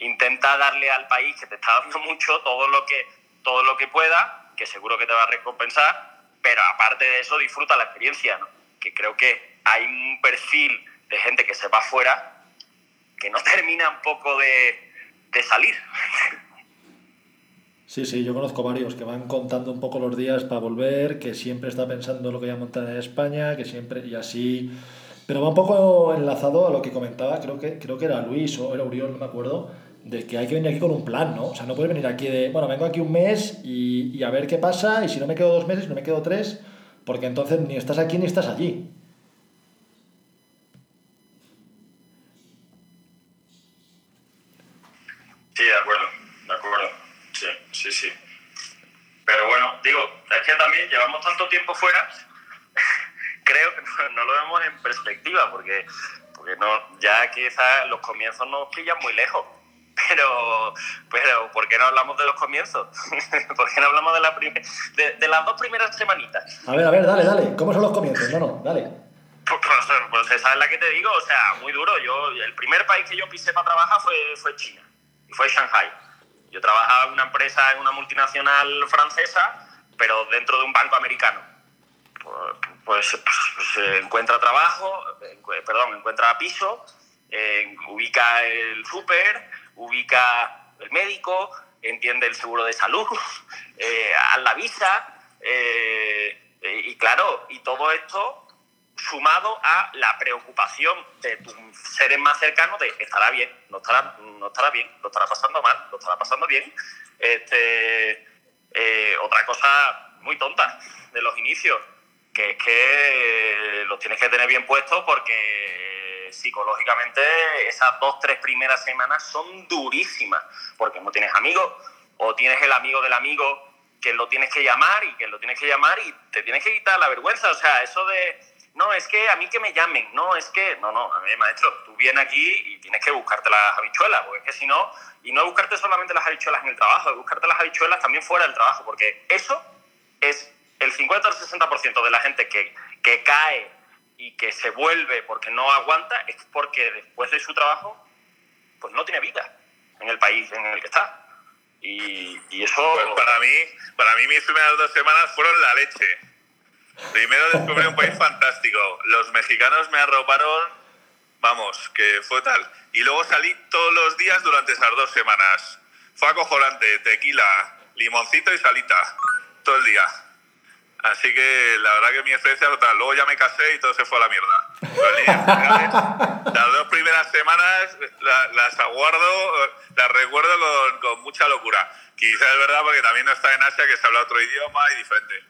intenta darle al país que te está dando mucho todo lo que, todo lo que pueda, que seguro que te va a recompensar, pero aparte de eso disfruta la experiencia, ¿no? Que creo que hay un perfil de gente que se va afuera que no termina un poco de, de salir. Sí, sí, yo conozco varios que van contando un poco los días para volver, que siempre está pensando lo que voy a montar en España, que siempre, y así. Pero va un poco enlazado a lo que comentaba, creo que, creo que era Luis o era Uriol, no me acuerdo, de que hay que venir aquí con un plan, ¿no? O sea, no puedes venir aquí de, bueno, vengo aquí un mes y, y a ver qué pasa, y si no me quedo dos meses, no me quedo tres, porque entonces ni estás aquí ni estás allí. Sí, de acuerdo, de acuerdo. Sí, sí. Pero bueno, digo, es que también llevamos tanto tiempo fuera, creo que no, no lo vemos en perspectiva, porque, porque no, ya quizás los comienzos nos pillan muy lejos. Pero, pero ¿por qué no hablamos de los comienzos? ¿Por qué no hablamos de, la de, de las dos primeras semanitas? A ver, a ver, dale, dale. ¿Cómo son los comienzos? No, no, dale. Pues, pues, pues esa es la que te digo, o sea, muy duro. Yo, el primer país que yo pisé para trabajar fue, fue China, y fue Shanghai. Yo trabajaba en una empresa, en una multinacional francesa, pero dentro de un banco americano. Pues, pues, encuentra trabajo, perdón, encuentra piso, ubica el súper, ubica el médico, entiende el seguro de salud, eh, haz la visa, eh, y claro, y todo esto sumado a la preocupación de tus seres más cercanos de estará bien, no estará, no estará bien, lo estará pasando mal, lo estará pasando bien. Este, eh, otra cosa muy tonta de los inicios, que es que los tienes que tener bien puestos porque psicológicamente esas dos, tres primeras semanas son durísimas, porque no tienes amigos o tienes el amigo del amigo que lo tienes que llamar y que lo tienes que llamar y te tienes que quitar la vergüenza, o sea, eso de no, es que a mí que me llamen, no, es que, no, no, a mí, maestro, tú vienes aquí y tienes que buscarte las habichuelas, porque es que si no, y no buscarte solamente las habichuelas en el trabajo, es buscarte las habichuelas también fuera del trabajo, porque eso es el 50 o el 60% de la gente que, que cae y que se vuelve porque no aguanta, es porque después de su trabajo, pues no tiene vida en el país en el que está. Y, y eso... Pues para mí, para mí mis primeras dos semanas fueron la leche Primero descubrí un país fantástico. Los mexicanos me arroparon, vamos, que fue tal. Y luego salí todos los días durante esas dos semanas. Fue acojonante, tequila, limoncito y salita, todo el día. Así que la verdad que mi experiencia total. Luego ya me casé y todo se fue a la mierda. Las dos primeras semanas las aguardo, las recuerdo con, con mucha locura. Quizás es verdad porque también no está en Asia, que se habla otro idioma y diferente.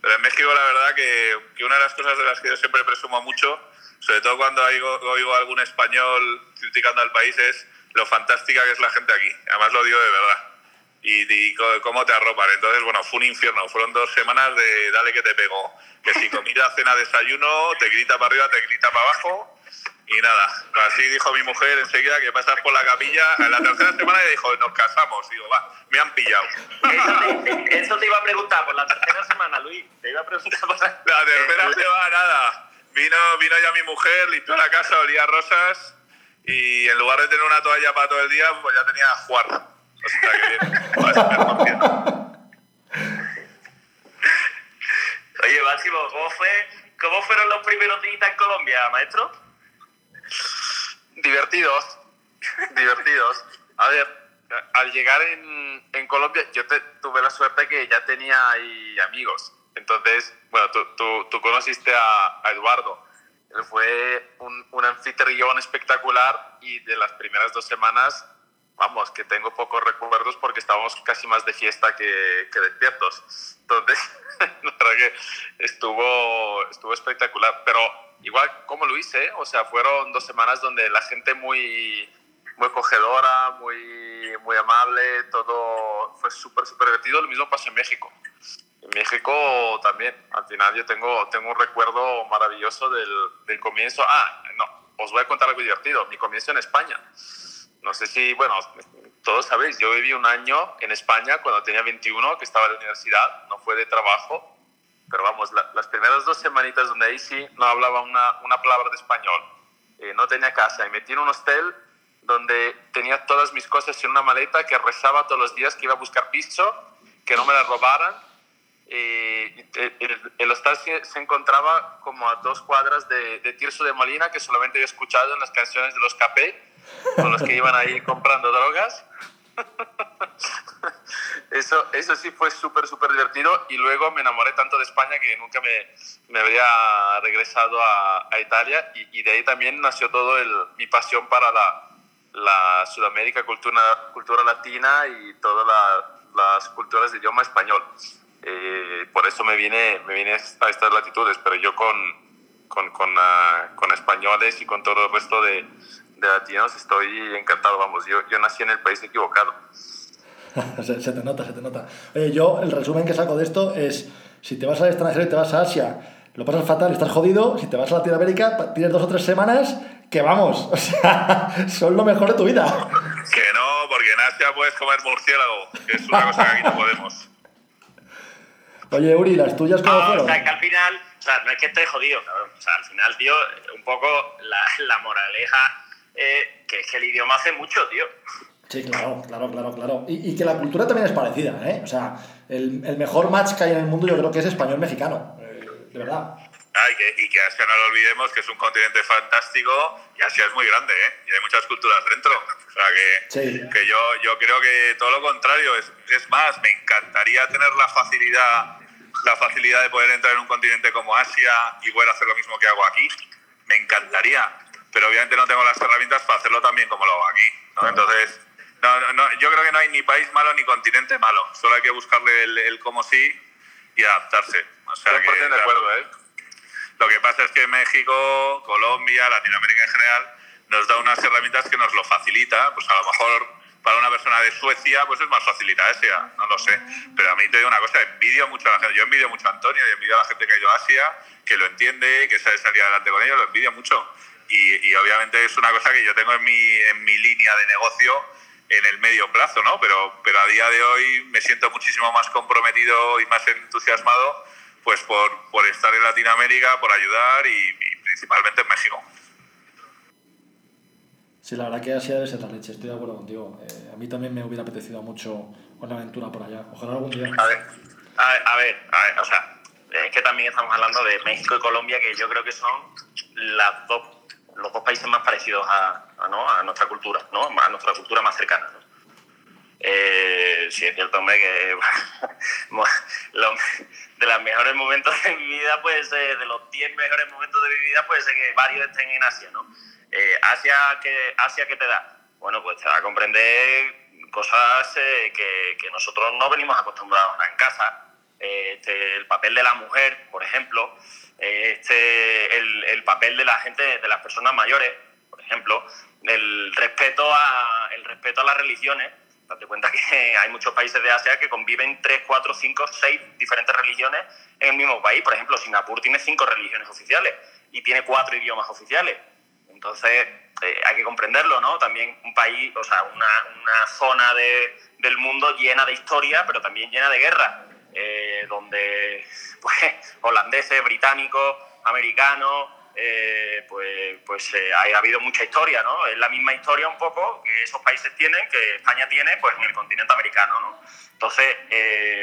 Pero en México la verdad que, que, una de las cosas de las que yo siempre presumo mucho, sobre todo cuando oigo, oigo algún español criticando al país, es lo fantástica que es la gente aquí. Además lo digo de verdad. Y, y, cómo te arropan. Entonces, bueno, fue un infierno. Fueron dos semanas de dale que te pegó. Que si comida, cena, desayuno, te grita para arriba, te grita para abajo. Y nada, así dijo mi mujer enseguida que pasas por la capilla. En la tercera semana y dijo, nos casamos. Digo, va, me han pillado. Eso te, iba a preguntar por la tercera semana, Luis. Te iba a preguntar por la, la tercera semana, nada. Vino, vino ya mi mujer, limpió la casa, olía rosas. Y en lugar de tener una toalla para todo el día, pues ya tenía jugar. O sea que bien. Oye, Máximo, ¿cómo, fue, ¿cómo fueron los primeros días en Colombia, maestro? Divertidos, divertidos. A ver, al llegar en, en Colombia, yo tuve la suerte que ya tenía ahí amigos. Entonces, bueno, tú, tú, tú conociste a, a, Eduardo. Él fue un, un, anfitrión espectacular y de las primeras dos semanas, vamos, que tengo pocos recuerdos porque estábamos casi más de fiesta que, que despiertos. Entonces, la verdad que estuvo, estuvo espectacular. Pero igual como lo hice, o sea, fueron dos semanas donde la gente muy, muy acogedora, muy, muy amable, todo fue súper, súper divertido. Lo mismo pasó en México. En México también, al final yo tengo, tengo un recuerdo maravilloso del, del comienzo. Ah, no, os voy a contar algo divertido. Mi comienzo en España. No sé si, bueno, todos sabéis, yo viví un año en España cuando tenía 21, que estaba en la universidad, no fue de trabajo, pero vamos, las primeras dos semanitas donde ahí sí no hablaba una, una palabra de español, eh, no tenía casa y metí en un hostel donde tenía todas mis cosas en una maleta que rezaba todos los días que iba a buscar piso, que no me la robaran. Eh, el, el, hostal se, se, encontraba como a dos cuadras de, de Tirso de Molina, que solamente había escuchado en las canciones de los Capé, con los que iban ahí comprando drogas. eso, eso sí fue súper, súper divertido y luego me enamoré tanto de España que nunca me, me habría regresado a, a Italia y, de ahí también nació todo mi pasión para la, la Sudamérica, cultura, cultura latina y todas la, las culturas de idioma español. Eh, por eso me vine, me vine a estas latitudes, pero yo con, con, con, uh, con españoles y con todo el resto de, de latinos estoy encantado, vamos, yo, yo nací en el país equivocado. se, se, te nota, se te nota. Oye, yo el resumen que saco de esto es, si te vas al extranjero y te vas a Asia, lo pasas fatal, estás jodido, si te vas a Latinoamérica, tienes dos o tres semanas que vamos, o sea, son lo mejor de tu vida. Que no, porque en Asia puedes comer murciélago, que es una cosa que aquí no podemos. Oye, Uri, ¿las tuyas cómo no, fueron? O sea, que al final, o sea, no es que esté jodido, cabrón. O sea, al final, tío, un poco la, la moraleja eh, que es que el idioma hace mucho, tío. Sí, claro, claro, claro, claro. Y, y, que la cultura también es parecida, ¿eh? O sea, el, el, mejor match que hay en el mundo yo creo que es español-mexicano, eh, de verdad. Ah, y, que, y que Asia no lo olvidemos, que es un continente fantástico y Asia es muy grande, ¿eh? Y hay muchas culturas dentro. O sea que, que yo, yo creo que todo lo contrario. Es, es más, me encantaría tener la facilidad, la facilidad de poder entrar en un continente como Asia y poder hacer lo mismo que hago aquí. Me encantaría. Pero obviamente no tengo las herramientas para hacerlo también como lo hago aquí. ¿no? Entonces, no, no, yo creo que no hay ni país malo ni continente malo. Solo hay que buscarle el, el cómo sí y adaptarse. O sea que, de acuerdo, ¿eh? Lo que pasa es que México, Colombia, Latinoamérica en general, nos da unas herramientas que nos lo facilita. Pues a lo mejor para una persona de Suecia, pues es más facilita Asia, no lo sé. Pero a mí te digo una cosa, envidio mucho a la gente. Yo envidio mucho a Antonio y envidio a la gente que ha ido a Asia, que lo entiende, que sabe salir adelante con ello, lo envidio mucho. Y, y obviamente es una cosa que yo tengo en mi, en mi línea de negocio en el medio plazo, ¿no? Pero, pero a día de hoy me siento muchísimo más comprometido y más entusiasmado pues por, por estar en Latinoamérica, por ayudar y, y principalmente en México. Sí, la verdad que Asia debe ser la leche, estoy de acuerdo contigo. Eh, a mí también me hubiera apetecido mucho una aventura por allá. Ojalá algún día. A ver, a ver, a ver, a ver, o sea, es que también estamos hablando de México y Colombia, que yo creo que son las dos, los dos países más parecidos a, a, ¿no? a nuestra cultura, ¿no? a nuestra cultura más cercana. ¿no? Eh, sí, es cierto, hombre, que lo, de los mejores momentos de mi vida, pues de los 10 mejores momentos de mi vida, puede ser que varios estén en Asia, ¿no? Eh, Asia, ¿qué, Asia, ¿qué te da? Bueno, pues te da a comprender cosas eh, que, que, nosotros no venimos acostumbrados a en casa. Este, el papel de la mujer, por ejemplo, este, el, el, papel de la gente, de las personas mayores, por ejemplo, el respeto a, el respeto a las religiones. Date cuenta que hay muchos países de Asia que conviven 3, 4, 5, 6 diferentes religiones en el mismo país. Por ejemplo, Singapur tiene 5 religiones oficiales y tiene 4 idiomas oficiales. Entonces, eh, hay que comprenderlo, ¿no? También un país, o sea, una, una zona de, del mundo llena de historia, pero también llena de guerra, eh, donde pues, holandeses, británicos, americanos, eh, pues, pues ha habido mucha historia, ¿no? Es la misma historia un poco que esos países tienen, que España tiene, pues en el continente americano, ¿no? Entonces,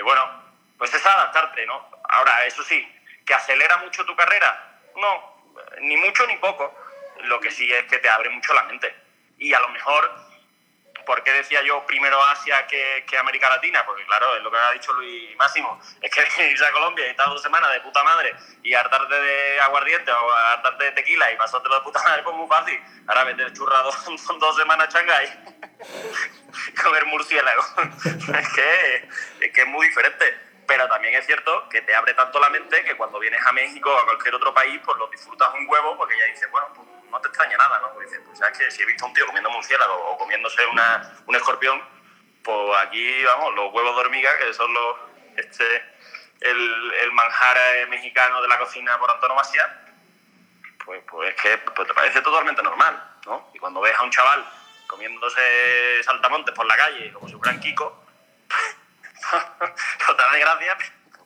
bueno, pues es adaptarte, ¿no? Ahora, eso sí, ¿que acelera mucho tu carrera? No, ni mucho ni poco lo que sí es que te abre mucho la mente. Y a lo mejor, ¿por qué decía yo primero Asia que, que América Latina? Porque claro, es lo que ha dicho Luis Máximo, es que irse a Colombia y estar dos semanas de puta madre y hartarte de aguardiente o hartarte de tequila y pasártelo de puta madre pues muy fácil. Ahora vete churrado son dos semanas a Shanghái comer murciélago. es, que, es que es muy diferente pero también es cierto que te abre tanto la mente que cuando vienes a México o a cualquier otro país, pues lo disfrutas un huevo porque ya dices, bueno, pues no te extraña nada, ¿no? Pues dices, pues sabes que si he visto a un tío comiendo murciélago o comiéndose una, un escorpión, pues aquí, vamos, los huevos de hormiga, que son los, este, el, el manjar mexicano de la cocina por antonomasia, pues, pues es que pues te parece totalmente normal, ¿no? Y cuando ves a un chaval comiéndose saltamontes por la calle como si fueran Kiko, no te da gracia,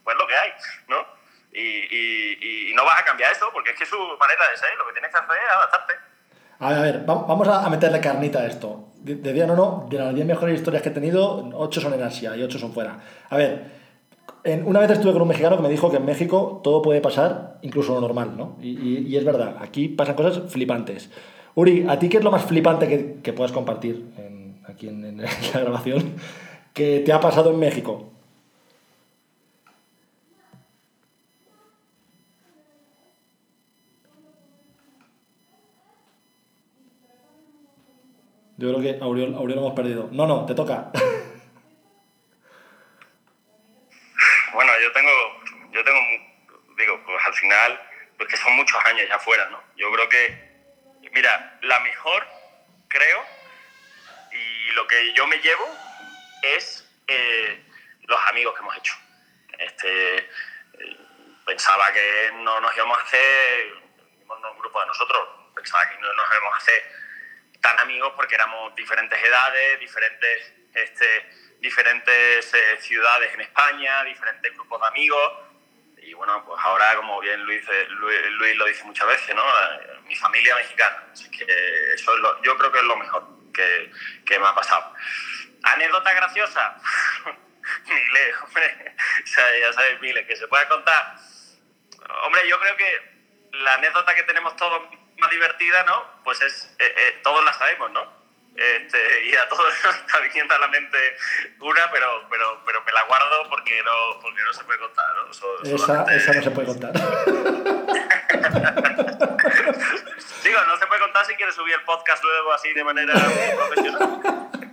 pues lo que hay, ¿no? Y, y, y, no vas a cambiar eso, porque es que es su manera de ser, lo que tienes que hacer es adaptarte. A ver, a ver vamos a meterle carnita a esto. Decían o no, de las 10 mejores historias que he tenido, 8 son en Asia y 8 son fuera. A ver, en, una vez estuve con un mexicano que me dijo que en México todo puede pasar, incluso lo normal, ¿no? Y, y, y es verdad, aquí pasan cosas flipantes. Uri, ¿a ti qué es lo más flipante que, que puedas compartir en, aquí en, en la grabación? que te ha pasado en México? Yo creo que Auriol, Auriol hemos perdido. No, no, te toca. Bueno, yo tengo, yo tengo, digo, pues al final, pues que son muchos años ya afuera, ¿no? Yo creo que, mira, la mejor, creo, y lo que yo me llevo es eh, los amigos que hemos hecho. Este, eh, pensaba que no nos íbamos a hacer, un grupo de nosotros, pensaba que no nos íbamos a hacer tan amigos porque éramos diferentes edades, diferentes, este, diferentes eh, ciudades en España, diferentes grupos de amigos. Y bueno, pues ahora, como bien Luis, Luis, Luis lo dice muchas veces, ¿no? mi familia mexicana. Así que eso es lo, yo creo que es lo mejor que, que me ha pasado. Anécdota graciosa. miles, hombre. O sea, ya sabes, miles, que se pueda contar. Hombre, yo creo que la anécdota que tenemos todos más divertida, ¿no? Pues es, eh, eh, todos la sabemos, ¿no? Este, y a todos está viniendo a la mente una, pero, pero, pero me la guardo porque no, porque no se puede contar, ¿no? Esa, esa no se puede contar. Digo, no se puede contar si quieres subir el podcast luego así de manera profesional.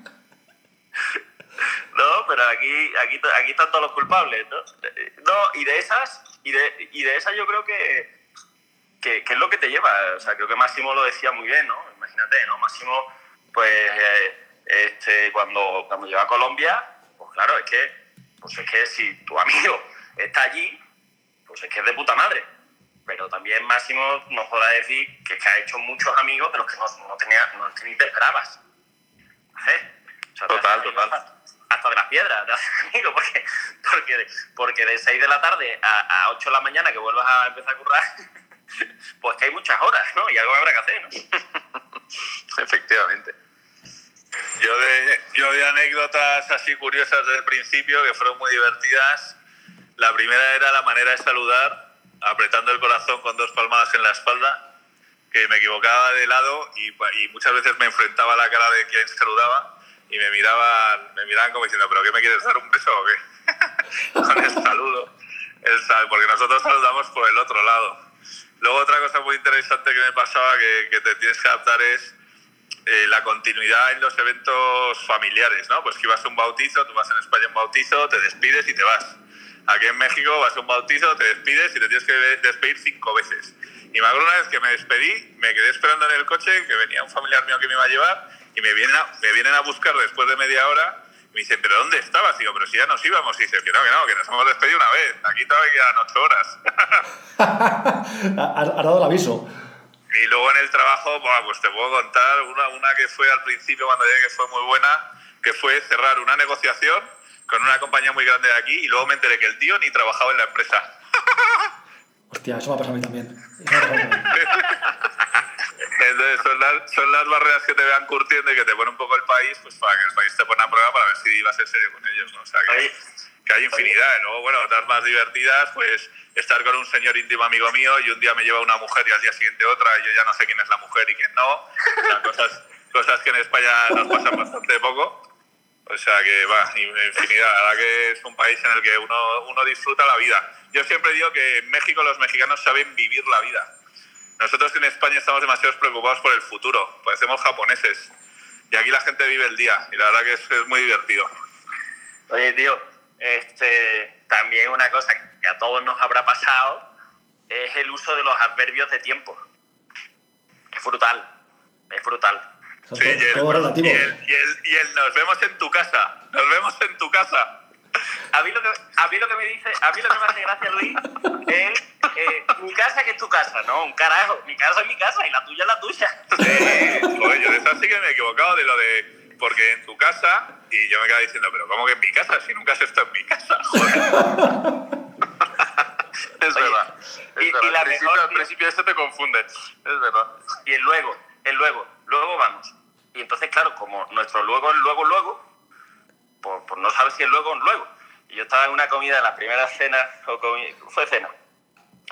No, pero aquí, aquí, aquí están todos los culpables, ¿no? No, y de esas, y de, y de esas yo creo que, que, que es lo que te lleva. O sea, creo que Máximo lo decía muy bien, ¿no? Imagínate, ¿no? Máximo, pues, eh, este, cuando, cuando llegó a Colombia, pues claro, es que, pues es que si tu amigo está allí, pues es que es de puta madre. Pero también Máximo nos podrá decir que, es que ha hecho muchos amigos de los que no, no, tenía, no que ni te esperabas. ¿Eh? O sea, Total, amigos Hasta, hasta de las piedras, amigos, porque, porque, porque de 6 de la tarde a, a 8 de la mañana que vuelvas a empezar a currar, pues que hay muchas horas, ¿no? Y algo habrá que hacer, ¿no? Efectivamente. Yo de, yo de anécdotas así curiosas desde el principio que fueron muy divertidas. La primera era la manera de saludar, apretando el corazón con dos palmadas en la espalda, que me equivocaba de lado y, y muchas veces me enfrentaba a la cara de quien saludaba y me miraban, me miraban como diciendo, ¿pero qué me quieres dar un beso o qué? con el saludo. El porque nosotros saludamos por el otro lado. Luego otra cosa muy interesante que me pasaba que, que te tienes que adaptar es eh, la continuidad en los eventos familiares, ¿no? Pues que ibas a un bautizo, tú vas en España a un bautizo, te despides y te vas. Aquí en México vas a un bautizo, te despides y te tienes que de- despedir cinco veces. Y me acuerdo una vez que me despedí, me quedé esperando en el coche, que venía un familiar mío que me iba a llevar, y me vienen a, me vienen a buscar después de media hora, me dicen, ¿pero dónde estabas? Digo, pero si ya nos íbamos. Y dice, que no, que no, que nos hemos despedido una vez, aquí todavía quedan ocho horas. Has dado el aviso. Y luego en el trabajo, pues te puedo contar una, una que fue al principio cuando llegué que fue muy buena, que fue cerrar una negociación con una compañía muy grande de aquí y luego me enteré que el tío ni trabajaba en la empresa. Hostia, eso me ha pasado a mí también. Eso me ha pasado a mí también. Entonces son las, son las barreras que te vean curtiendo y que te pone un poco el país, pues para que el país te pone a prueba para ver si vas a ser serio con ellos, ¿no? O sea, que, que hay infinidad. Y luego, bueno, otras más divertidas, pues estar con un señor íntimo amigo mío y un día me lleva una mujer y al día siguiente otra, y yo ya no sé quién es la mujer y quién no. O sea, cosas, cosas que en España nos pasan bastante poco. O sea que va, infinidad. La verdad que es un país en el que uno, uno disfruta la vida. Yo siempre digo que en México los mexicanos saben vivir la vida. Nosotros en España estamos demasiado preocupados por el futuro, parecemos japoneses. Y aquí la gente vive el día, y la verdad que es, es muy divertido. Oye, tío, este, también una cosa que a todos nos habrá pasado es el uso de los adverbios de tiempo. Es brutal, es brutal. Sí, y el, y el- y el- y el nos vemos en tu casa, nos vemos en tu casa. A mí lo que, a mí lo que me dice, a mí lo que me hace gracia, Luis, es eh, mi casa que es tu casa, ¿no? Un carajo, mi casa es mi casa y la tuya es la tuya. Sí, joder, yo de esa sí que me he equivocado de lo de porque en tu casa, y yo me quedaba diciendo, pero ¿cómo que en mi casa? Si nunca has estado en mi casa, joder. Es verdad. Es y- la al, principio, mejor, al principio esto te confunde. Es verdad. Y el luego, el luego, luego vamos. Y entonces, claro, como nuestro luego es luego, luego, pues, pues no sabes si es luego o luego. Y yo estaba en una comida, la primera cena, o comi- fue cena,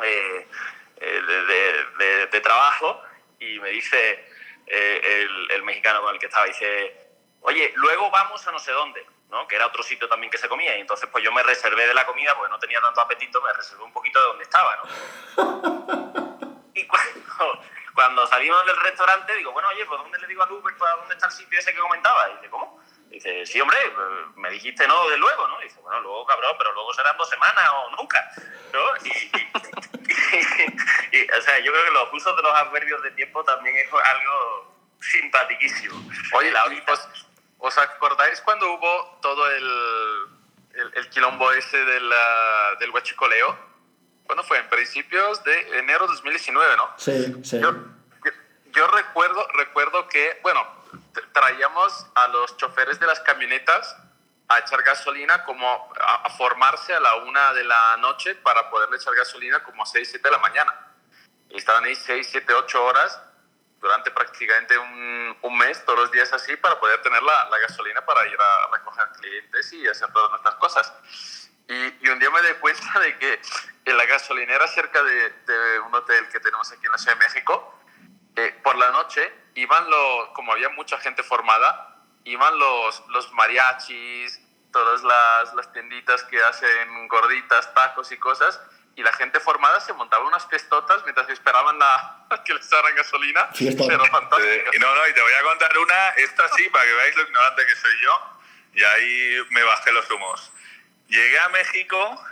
eh, eh, de, de- de- de trabajo, y me dice eh, el, el mexicano con el que estaba, dice, oye, luego vamos a no sé dónde, ¿no? Que era otro sitio también que se comía. Y entonces, pues yo me reservé de la comida, porque no tenía tanto apetito, me reservé un poquito de donde estaba, ¿no? Y cuando, cuando salimos del restaurante, digo, bueno, oye, pues ¿dónde le digo al Uber para dónde está el sitio ese que comentaba? Y dice, ¿cómo? Dice, sí, hombre, pues, me dijiste no de luego, ¿no? Y dice, bueno, luego, cabrón, pero luego serán dos semanas o nunca, ¿no? Y, y- y, o sea, yo creo que los usos de los adverbios de tiempo también es algo simpatiquísimo. Oye, La y ¿os, os acordáis cuando hubo todo el, el, el quilombo ese del, ah, del huachicoleo? ¿Cuándo fue? En principios de enero de 2019, ¿no? Sí, sí. Yo, yo- yo recuerdo, recuerdo que, bueno, traíamos a los choferes de las camionetas a echar gasolina como a, a formarse a la una de la noche para poderle echar gasolina como a 6, 7 de la mañana. Y estaban ahí 6, 7, 8 horas durante prácticamente un, un mes, todos los días así, para poder tener la, la gasolina para ir a recoger clientes y hacer todas nuestras cosas. Y, un día me di cuenta de que en la gasolinera cerca de, un hotel que tenemos aquí en la Ciudad de México, eh, por la noche iban los, como había mucha gente formada, iban los, los mariachis, todas las, las tienditas que hacen gorditas, tacos y cosas, y la gente formada se montaba unas festotas mientras esperaban la, que les daran gasolina. Pero fantástico. no, no, y te voy a contar una, esta sí, para que veáis lo ignorante que soy yo, y ahí me bajé los humos. Llegué a México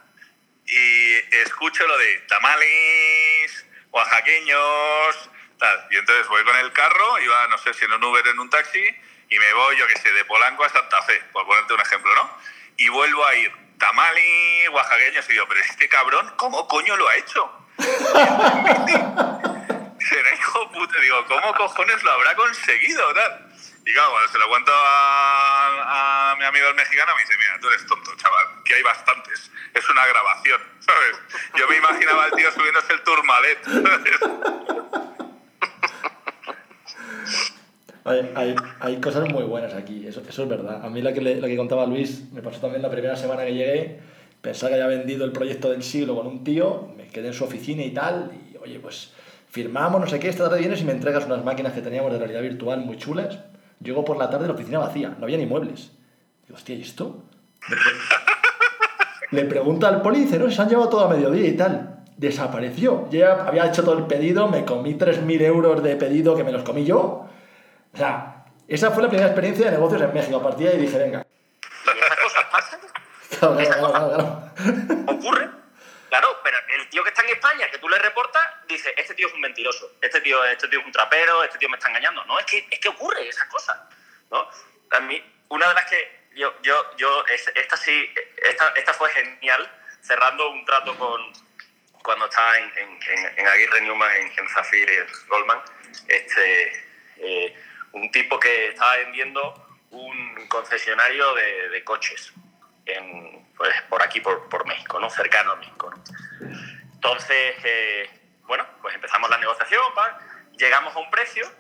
y escucho lo de tamales, oaxaqueños, tal. Y entonces voy con el carro, iba, no sé si en un Uber, en un taxi, y me voy, yo qué sé, de Polanco a Santa Fe, por ponerte un ejemplo, ¿no? Y vuelvo a ir tamales, oaxaqueños, y digo, pero este cabrón, ¿cómo coño lo ha hecho? Será hijo puta, digo, ¿cómo cojones lo habrá conseguido, tal? Y claro, cuando se lo cuento a, mi amigo el mexicano, me dice, mira, tú eres tonto, chaval, que hay bastantes. Es una grabación, ¿sabes? Yo me imaginaba al tío subiéndose el turmalet, Hay, hay, cosas muy buenas aquí, eso, eso es verdad. A mí la que, la que contaba Luis, me pasó también la primera semana que llegué, pensaba que había vendido el proyecto del siglo con un tío, me quedé en su oficina y tal, y oye, pues firmamos, no sé qué, esta tarde vienes y me entregas unas máquinas que teníamos de realidad virtual muy chulas Llego por la tarde la oficina vacía, no había ni muebles. Digo, hostia, ¿y esto? Le, pregunta al poli no, se han llevado todo a mediodía y tal. Desapareció. Ya había hecho todo el pedido, me comí 3.000 euros de pedido que me los comí yo. O sea, esa fue la primera experiencia de negocios en México. A partir de ahí dije, venga. ¿Esas cosas pasan? Claro, claro, claro, claro. ¿Ocurre? Claro, pero el tío que está en España, que tú le reportas, dice, este tío es un mentiroso, este tío, este tío es un trapero, este tío me está engañando. No, es que, es que ocurre esa cosa. ¿no? A mí, una de las que yo, yo, yo esta sí, esta, esta fue genial, cerrando un trato con, cuando estaba en, en, en Aguirre Newman, en, en Zafir Goldman, este, eh, un tipo que estaba vendiendo un concesionario de, de coches en, pues, por aquí, por, por México, ¿no? cercano a México. Entonces, eh, bueno, pues empezamos la negociación, llegamos a un precio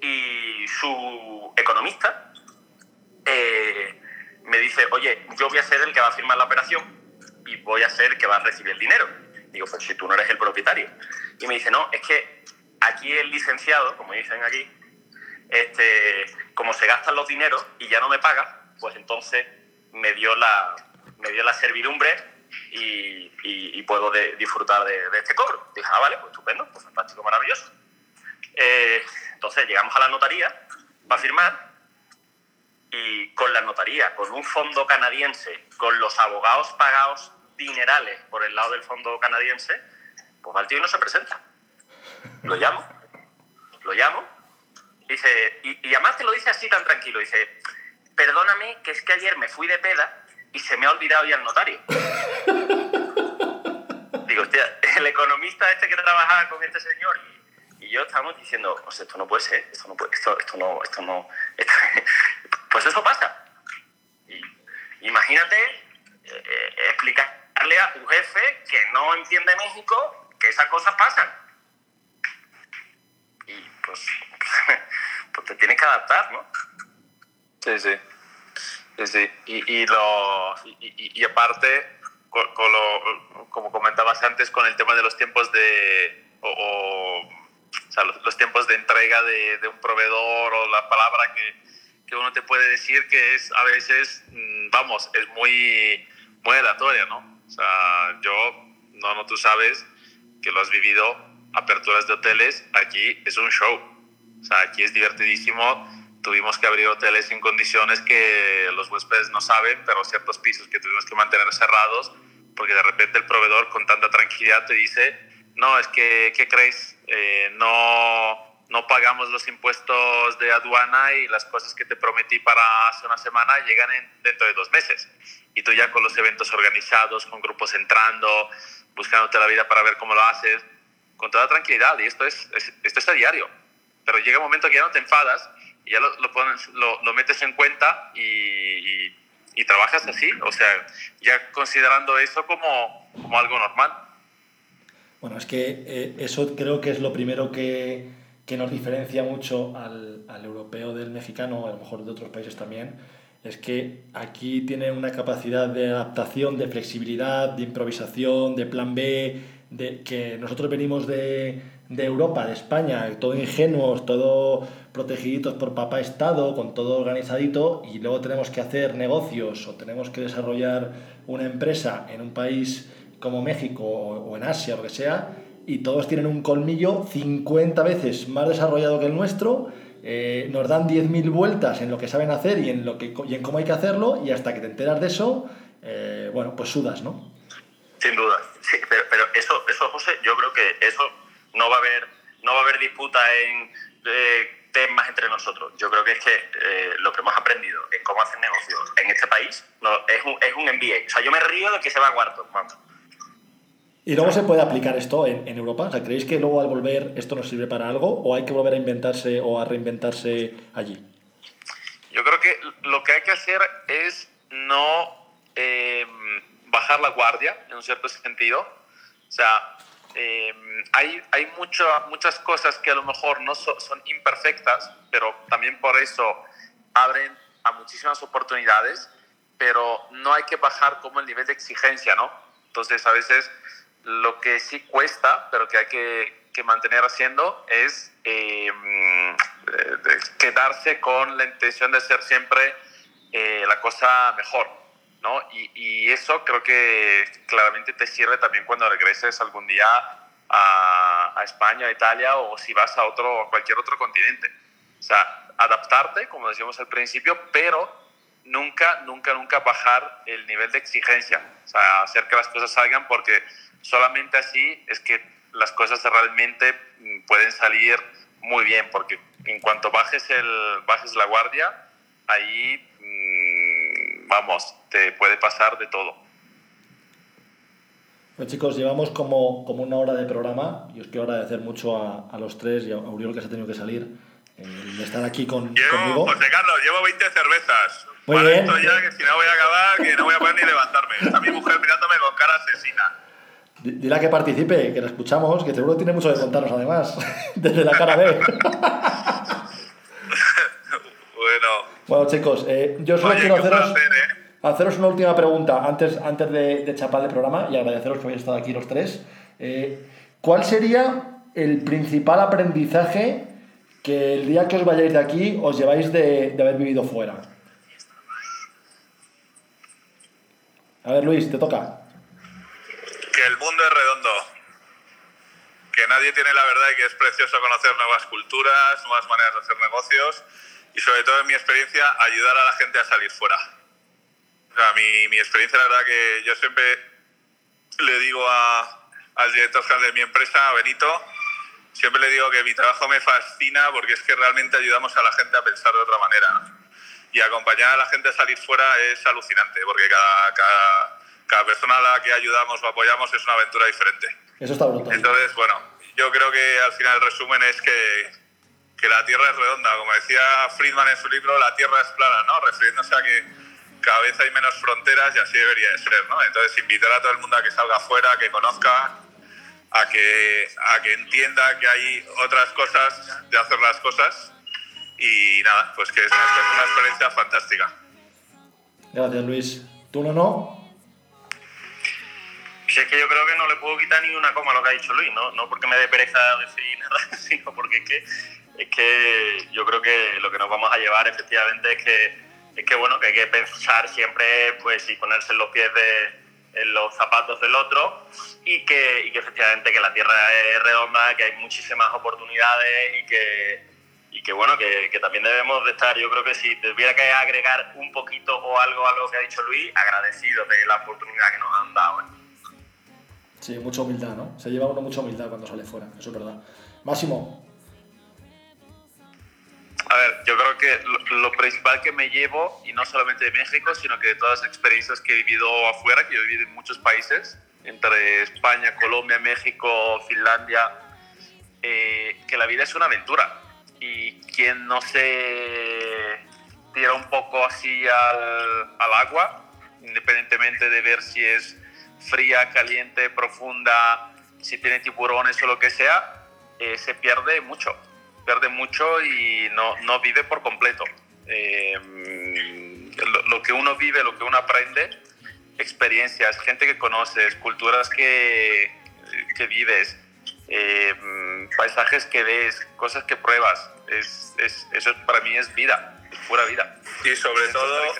y su economista eh, me dice, oye, yo voy a ser el que va a firmar la operación y voy a ser el que va a recibir el dinero. Digo, pues si tú no eres el propietario. Y me dice, no, es que aquí el licenciado, como dicen aquí, este, como se gastan los dineros y ya no me paga, pues entonces me dio la, me dio la servidumbre y, puedo disfrutar de, este cobro. Dije, ah, vale, pues estupendo, pues fantástico, maravilloso. Eh, entonces llegamos a la notaría para firmar y con la notaría, con un fondo canadiense, con los abogados pagados dinerales por el lado del fondo canadiense, pues al tío no se presenta. Lo llamo, lo llamo, dice, y, y además te lo dice así tan tranquilo, dice, perdóname que es que ayer me fui de peda y se me ha olvidado ya el notario. Digo, hostia, el economista este que trabajaba con este señor y, yo estábamos diciendo, o sea, esto no puede ser, esto no puede, esto, esto no, esto no, pues eso pasa. Y, imagínate eh, explicarle a tu jefe que no entiende México que esas cosas pasan. Y pues, pues te tienes que adaptar, ¿no? Sí, sí. Sí, Y, y, lo, y, aparte, con, lo, como comentabas antes, con el tema de los tiempos de... O, sea, los, tiempos de entrega de, de, un proveedor o la palabra que, que, uno te puede decir que es a veces, mm, vamos, es muy, muy aleatoria, ¿no? O sea, yo, no, no, tú sabes que lo has vivido, aperturas de hoteles, aquí es un show. O sea, aquí es divertidísimo tuvimos que abrir hoteles en condiciones que los huéspedes no saben, pero ciertos pisos que tuvimos que mantener cerrados, porque de repente el proveedor con tanta tranquilidad te dice, no, es que, ¿qué crees? Eh, no, no pagamos los impuestos de aduana y las cosas que te prometí para hace una semana llegan dentro de dos meses. Y tú ya con los eventos organizados, con grupos entrando, buscándote la vida para ver cómo lo haces, con toda tranquilidad. Y esto es, esto es a diario. Pero llega un momento que ya no te enfadas y ya lo, lo, lo, metes en cuenta y, y, trabajas así, o sea, ya considerando eso como, como algo normal. Bueno, es que eh, eso creo que es lo primero que, que nos diferencia mucho al, al, europeo del mexicano, a lo mejor de otros países también, es que aquí tiene una capacidad de adaptación, de flexibilidad, de improvisación, de plan B, de que nosotros venimos de, de Europa, de España, todo ingenuos, todo protegiditos por papá Estado, con todo organizadito, y luego tenemos que hacer negocios o tenemos que desarrollar una empresa en un país como México o en Asia o lo que sea, y todos tienen un colmillo 50 veces más desarrollado que el nuestro, eh, nos dan 10.000 vueltas en lo que saben hacer y en, lo que, y en cómo hay que hacerlo, y hasta que te enteras de eso, eh, bueno, pues sudas, ¿no? Sin duda, sí, pero, pero, eso, eso, José, yo creo que eso no va a haber, no va a haber disputa en eh, temas entre nosotros. Yo creo que es que lo que hemos aprendido en cómo hacer negocios en este país no, es, un, es un MBA. O sea, yo me río de que se va a cuarto, vamos. ¿Y luego se puede aplicar esto en, en, Europa? O sea, ¿Creéis que luego al volver esto nos sirve para algo o hay que volver a inventarse o a reinventarse allí? Yo creo que lo que hay que hacer es no eh, bajar la guardia en un cierto sentido. O sea, eh, hay, hay mucho, muchas cosas que a lo mejor no so, son imperfectas, pero también por eso abren a muchísimas oportunidades, pero no hay que bajar como el nivel de exigencia, ¿no? Entonces, a veces lo que sí cuesta, pero que hay que, mantener haciendo, es eh, quedarse con la intención de ser siempre eh, la cosa mejor. ¿No? Y, y, eso creo que claramente te sirve también cuando regreses algún día a, a España, a Italia o si vas a otro a cualquier otro continente. O sea, adaptarte, como decíamos al principio, pero nunca, nunca, nunca bajar el nivel de exigencia. O sea, hacer que las cosas salgan porque solamente así es que las cosas realmente pueden salir muy bien, porque en cuanto bajes, el, bajes la guardia, ahí, mmm, vamos, te puede pasar de todo. Pues chicos, llevamos como, como una hora de programa y os quiero agradecer mucho a, a los tres y a Uriol que se ha tenido que salir eh, de estar aquí con, llevo, conmigo. José Carlos, llevo 20 cervezas. Muy Para bien. esto ya, que si no voy a acabar, que no voy a poder ni levantarme. Está mi mujer mirándome con cara asesina. Dile a que participe, que la escuchamos, que seguro tiene mucho que contarnos además, desde la cara B. bueno. Bueno, chicos, eh, yo solo Oye, quiero haceros, placer, ¿eh? haceros una última pregunta antes, antes de, de chapar el programa y agradeceros que habéis estado aquí los tres. Eh, ¿Cuál sería el principal aprendizaje que el día que os vayáis de aquí os lleváis de, de haber vivido fuera? A ver, Luis, te toca. Que el mundo es redondo. Que nadie tiene la verdad y que es precioso conocer nuevas culturas, nuevas maneras de hacer negocios y sobre todo en mi experiencia ayudar a la gente a salir fuera. O sea, mi, mi experiencia, la verdad que yo siempre le digo a, al director general de mi empresa, a Benito, siempre le digo que mi trabajo me fascina porque es que realmente ayudamos a la gente a pensar de otra manera. Y acompañar a la gente a salir fuera es alucinante porque cada, cada, cada persona a la que ayudamos o apoyamos es una aventura diferente. Eso está brutal. Entonces, bueno, yo creo que al final el resumen es que, que la Tierra es redonda. Como decía Friedman en su libro, la Tierra es plana, ¿no? Refiriéndose a que cada vez hay menos fronteras y así debería de ser, ¿no? Entonces, invitar a todo el mundo a que salga afuera, a que conozca, a que, a que entienda que hay otras cosas de hacer las cosas y nada, pues que es una, una experiencia fantástica. Gracias, Luis. ¿Tú no, no? Si es que yo creo que no le puedo quitar ni una coma a lo que ha dicho Luis, no, no porque me dé pereza decir nada, sino porque es que, es que yo creo que lo que nos vamos a llevar efectivamente es que, es que, bueno, que hay que pensar siempre pues, y ponerse en los pies de en los zapatos del otro y que, y que efectivamente que la Tierra es redonda, que hay muchísimas oportunidades y que, y que bueno, que, también debemos de estar, yo creo que si tuviera que agregar un poquito o algo a lo que ha dicho Luis, agradecidos de la oportunidad que nos han dado. ¿eh? Sí, mucha humildad, ¿no? Se lleva uno mucha humildad cuando sale fuera, eso es verdad. Máximo. A ver, yo creo que lo, principal que me llevo, y no solamente de México, sino que de todas las experiencias que he vivido afuera, que yo he vivido en muchos países, entre España, Colombia, México, Finlandia, eh, que la vida es una aventura. Y quien no se tira un poco así al, al agua, independientemente de ver si es fría, caliente, profunda, si tiene tiburones o lo que sea, eh, se pierde mucho. Pierde mucho y no, no vive por completo. Eh, lo, lo que uno vive, lo que uno aprende, experiencias, gente que conoces, culturas que, que vives, eh, paisajes que ves, cosas que pruebas. Es, es- eso para mí es vida, es pura vida. Y sobre todo,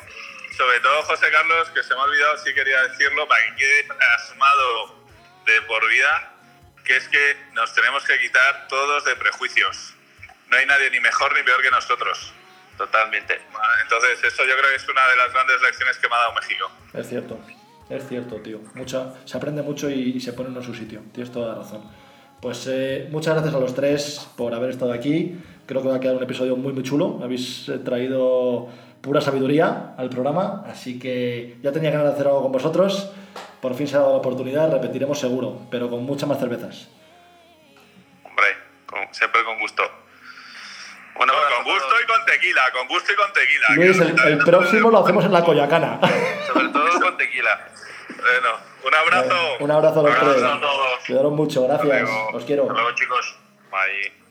sobre todo José Carlos, que se me ha olvidado, sí quería decirlo, para que quede asumado de por vida, que es que nos tenemos que quitar todos de prejuicios. No hay nadie ni mejor ni peor que nosotros. Totalmente. Entonces, eso yo creo que es una de las grandes lecciones que me ha dado México. Es cierto, es cierto, tío. Mucha, se aprende mucho y, y se pone uno en su sitio. Tienes toda la razón. Pues eh, muchas gracias a los tres por haber estado aquí. Creo que va a quedar un episodio muy, muy chulo. Habéis eh, traído pura sabiduría al programa, así que ya tenía ganas de hacer algo con vosotros. Por fin se ha dado la oportunidad, repetiremos seguro, pero con muchas más cervezas. Hombre, con- siempre con gusto. Bueno, con gusto y con tequila, con gusto y con tequila. Luis, el, el próximo lo hacemos en la Coyacana. Sobre todo con tequila. Bueno, un abrazo. Un abrazo a los Un abrazo tres. a todos. Cuidaros mucho, gracias. Os quiero. Hasta luego, chicos. Bye.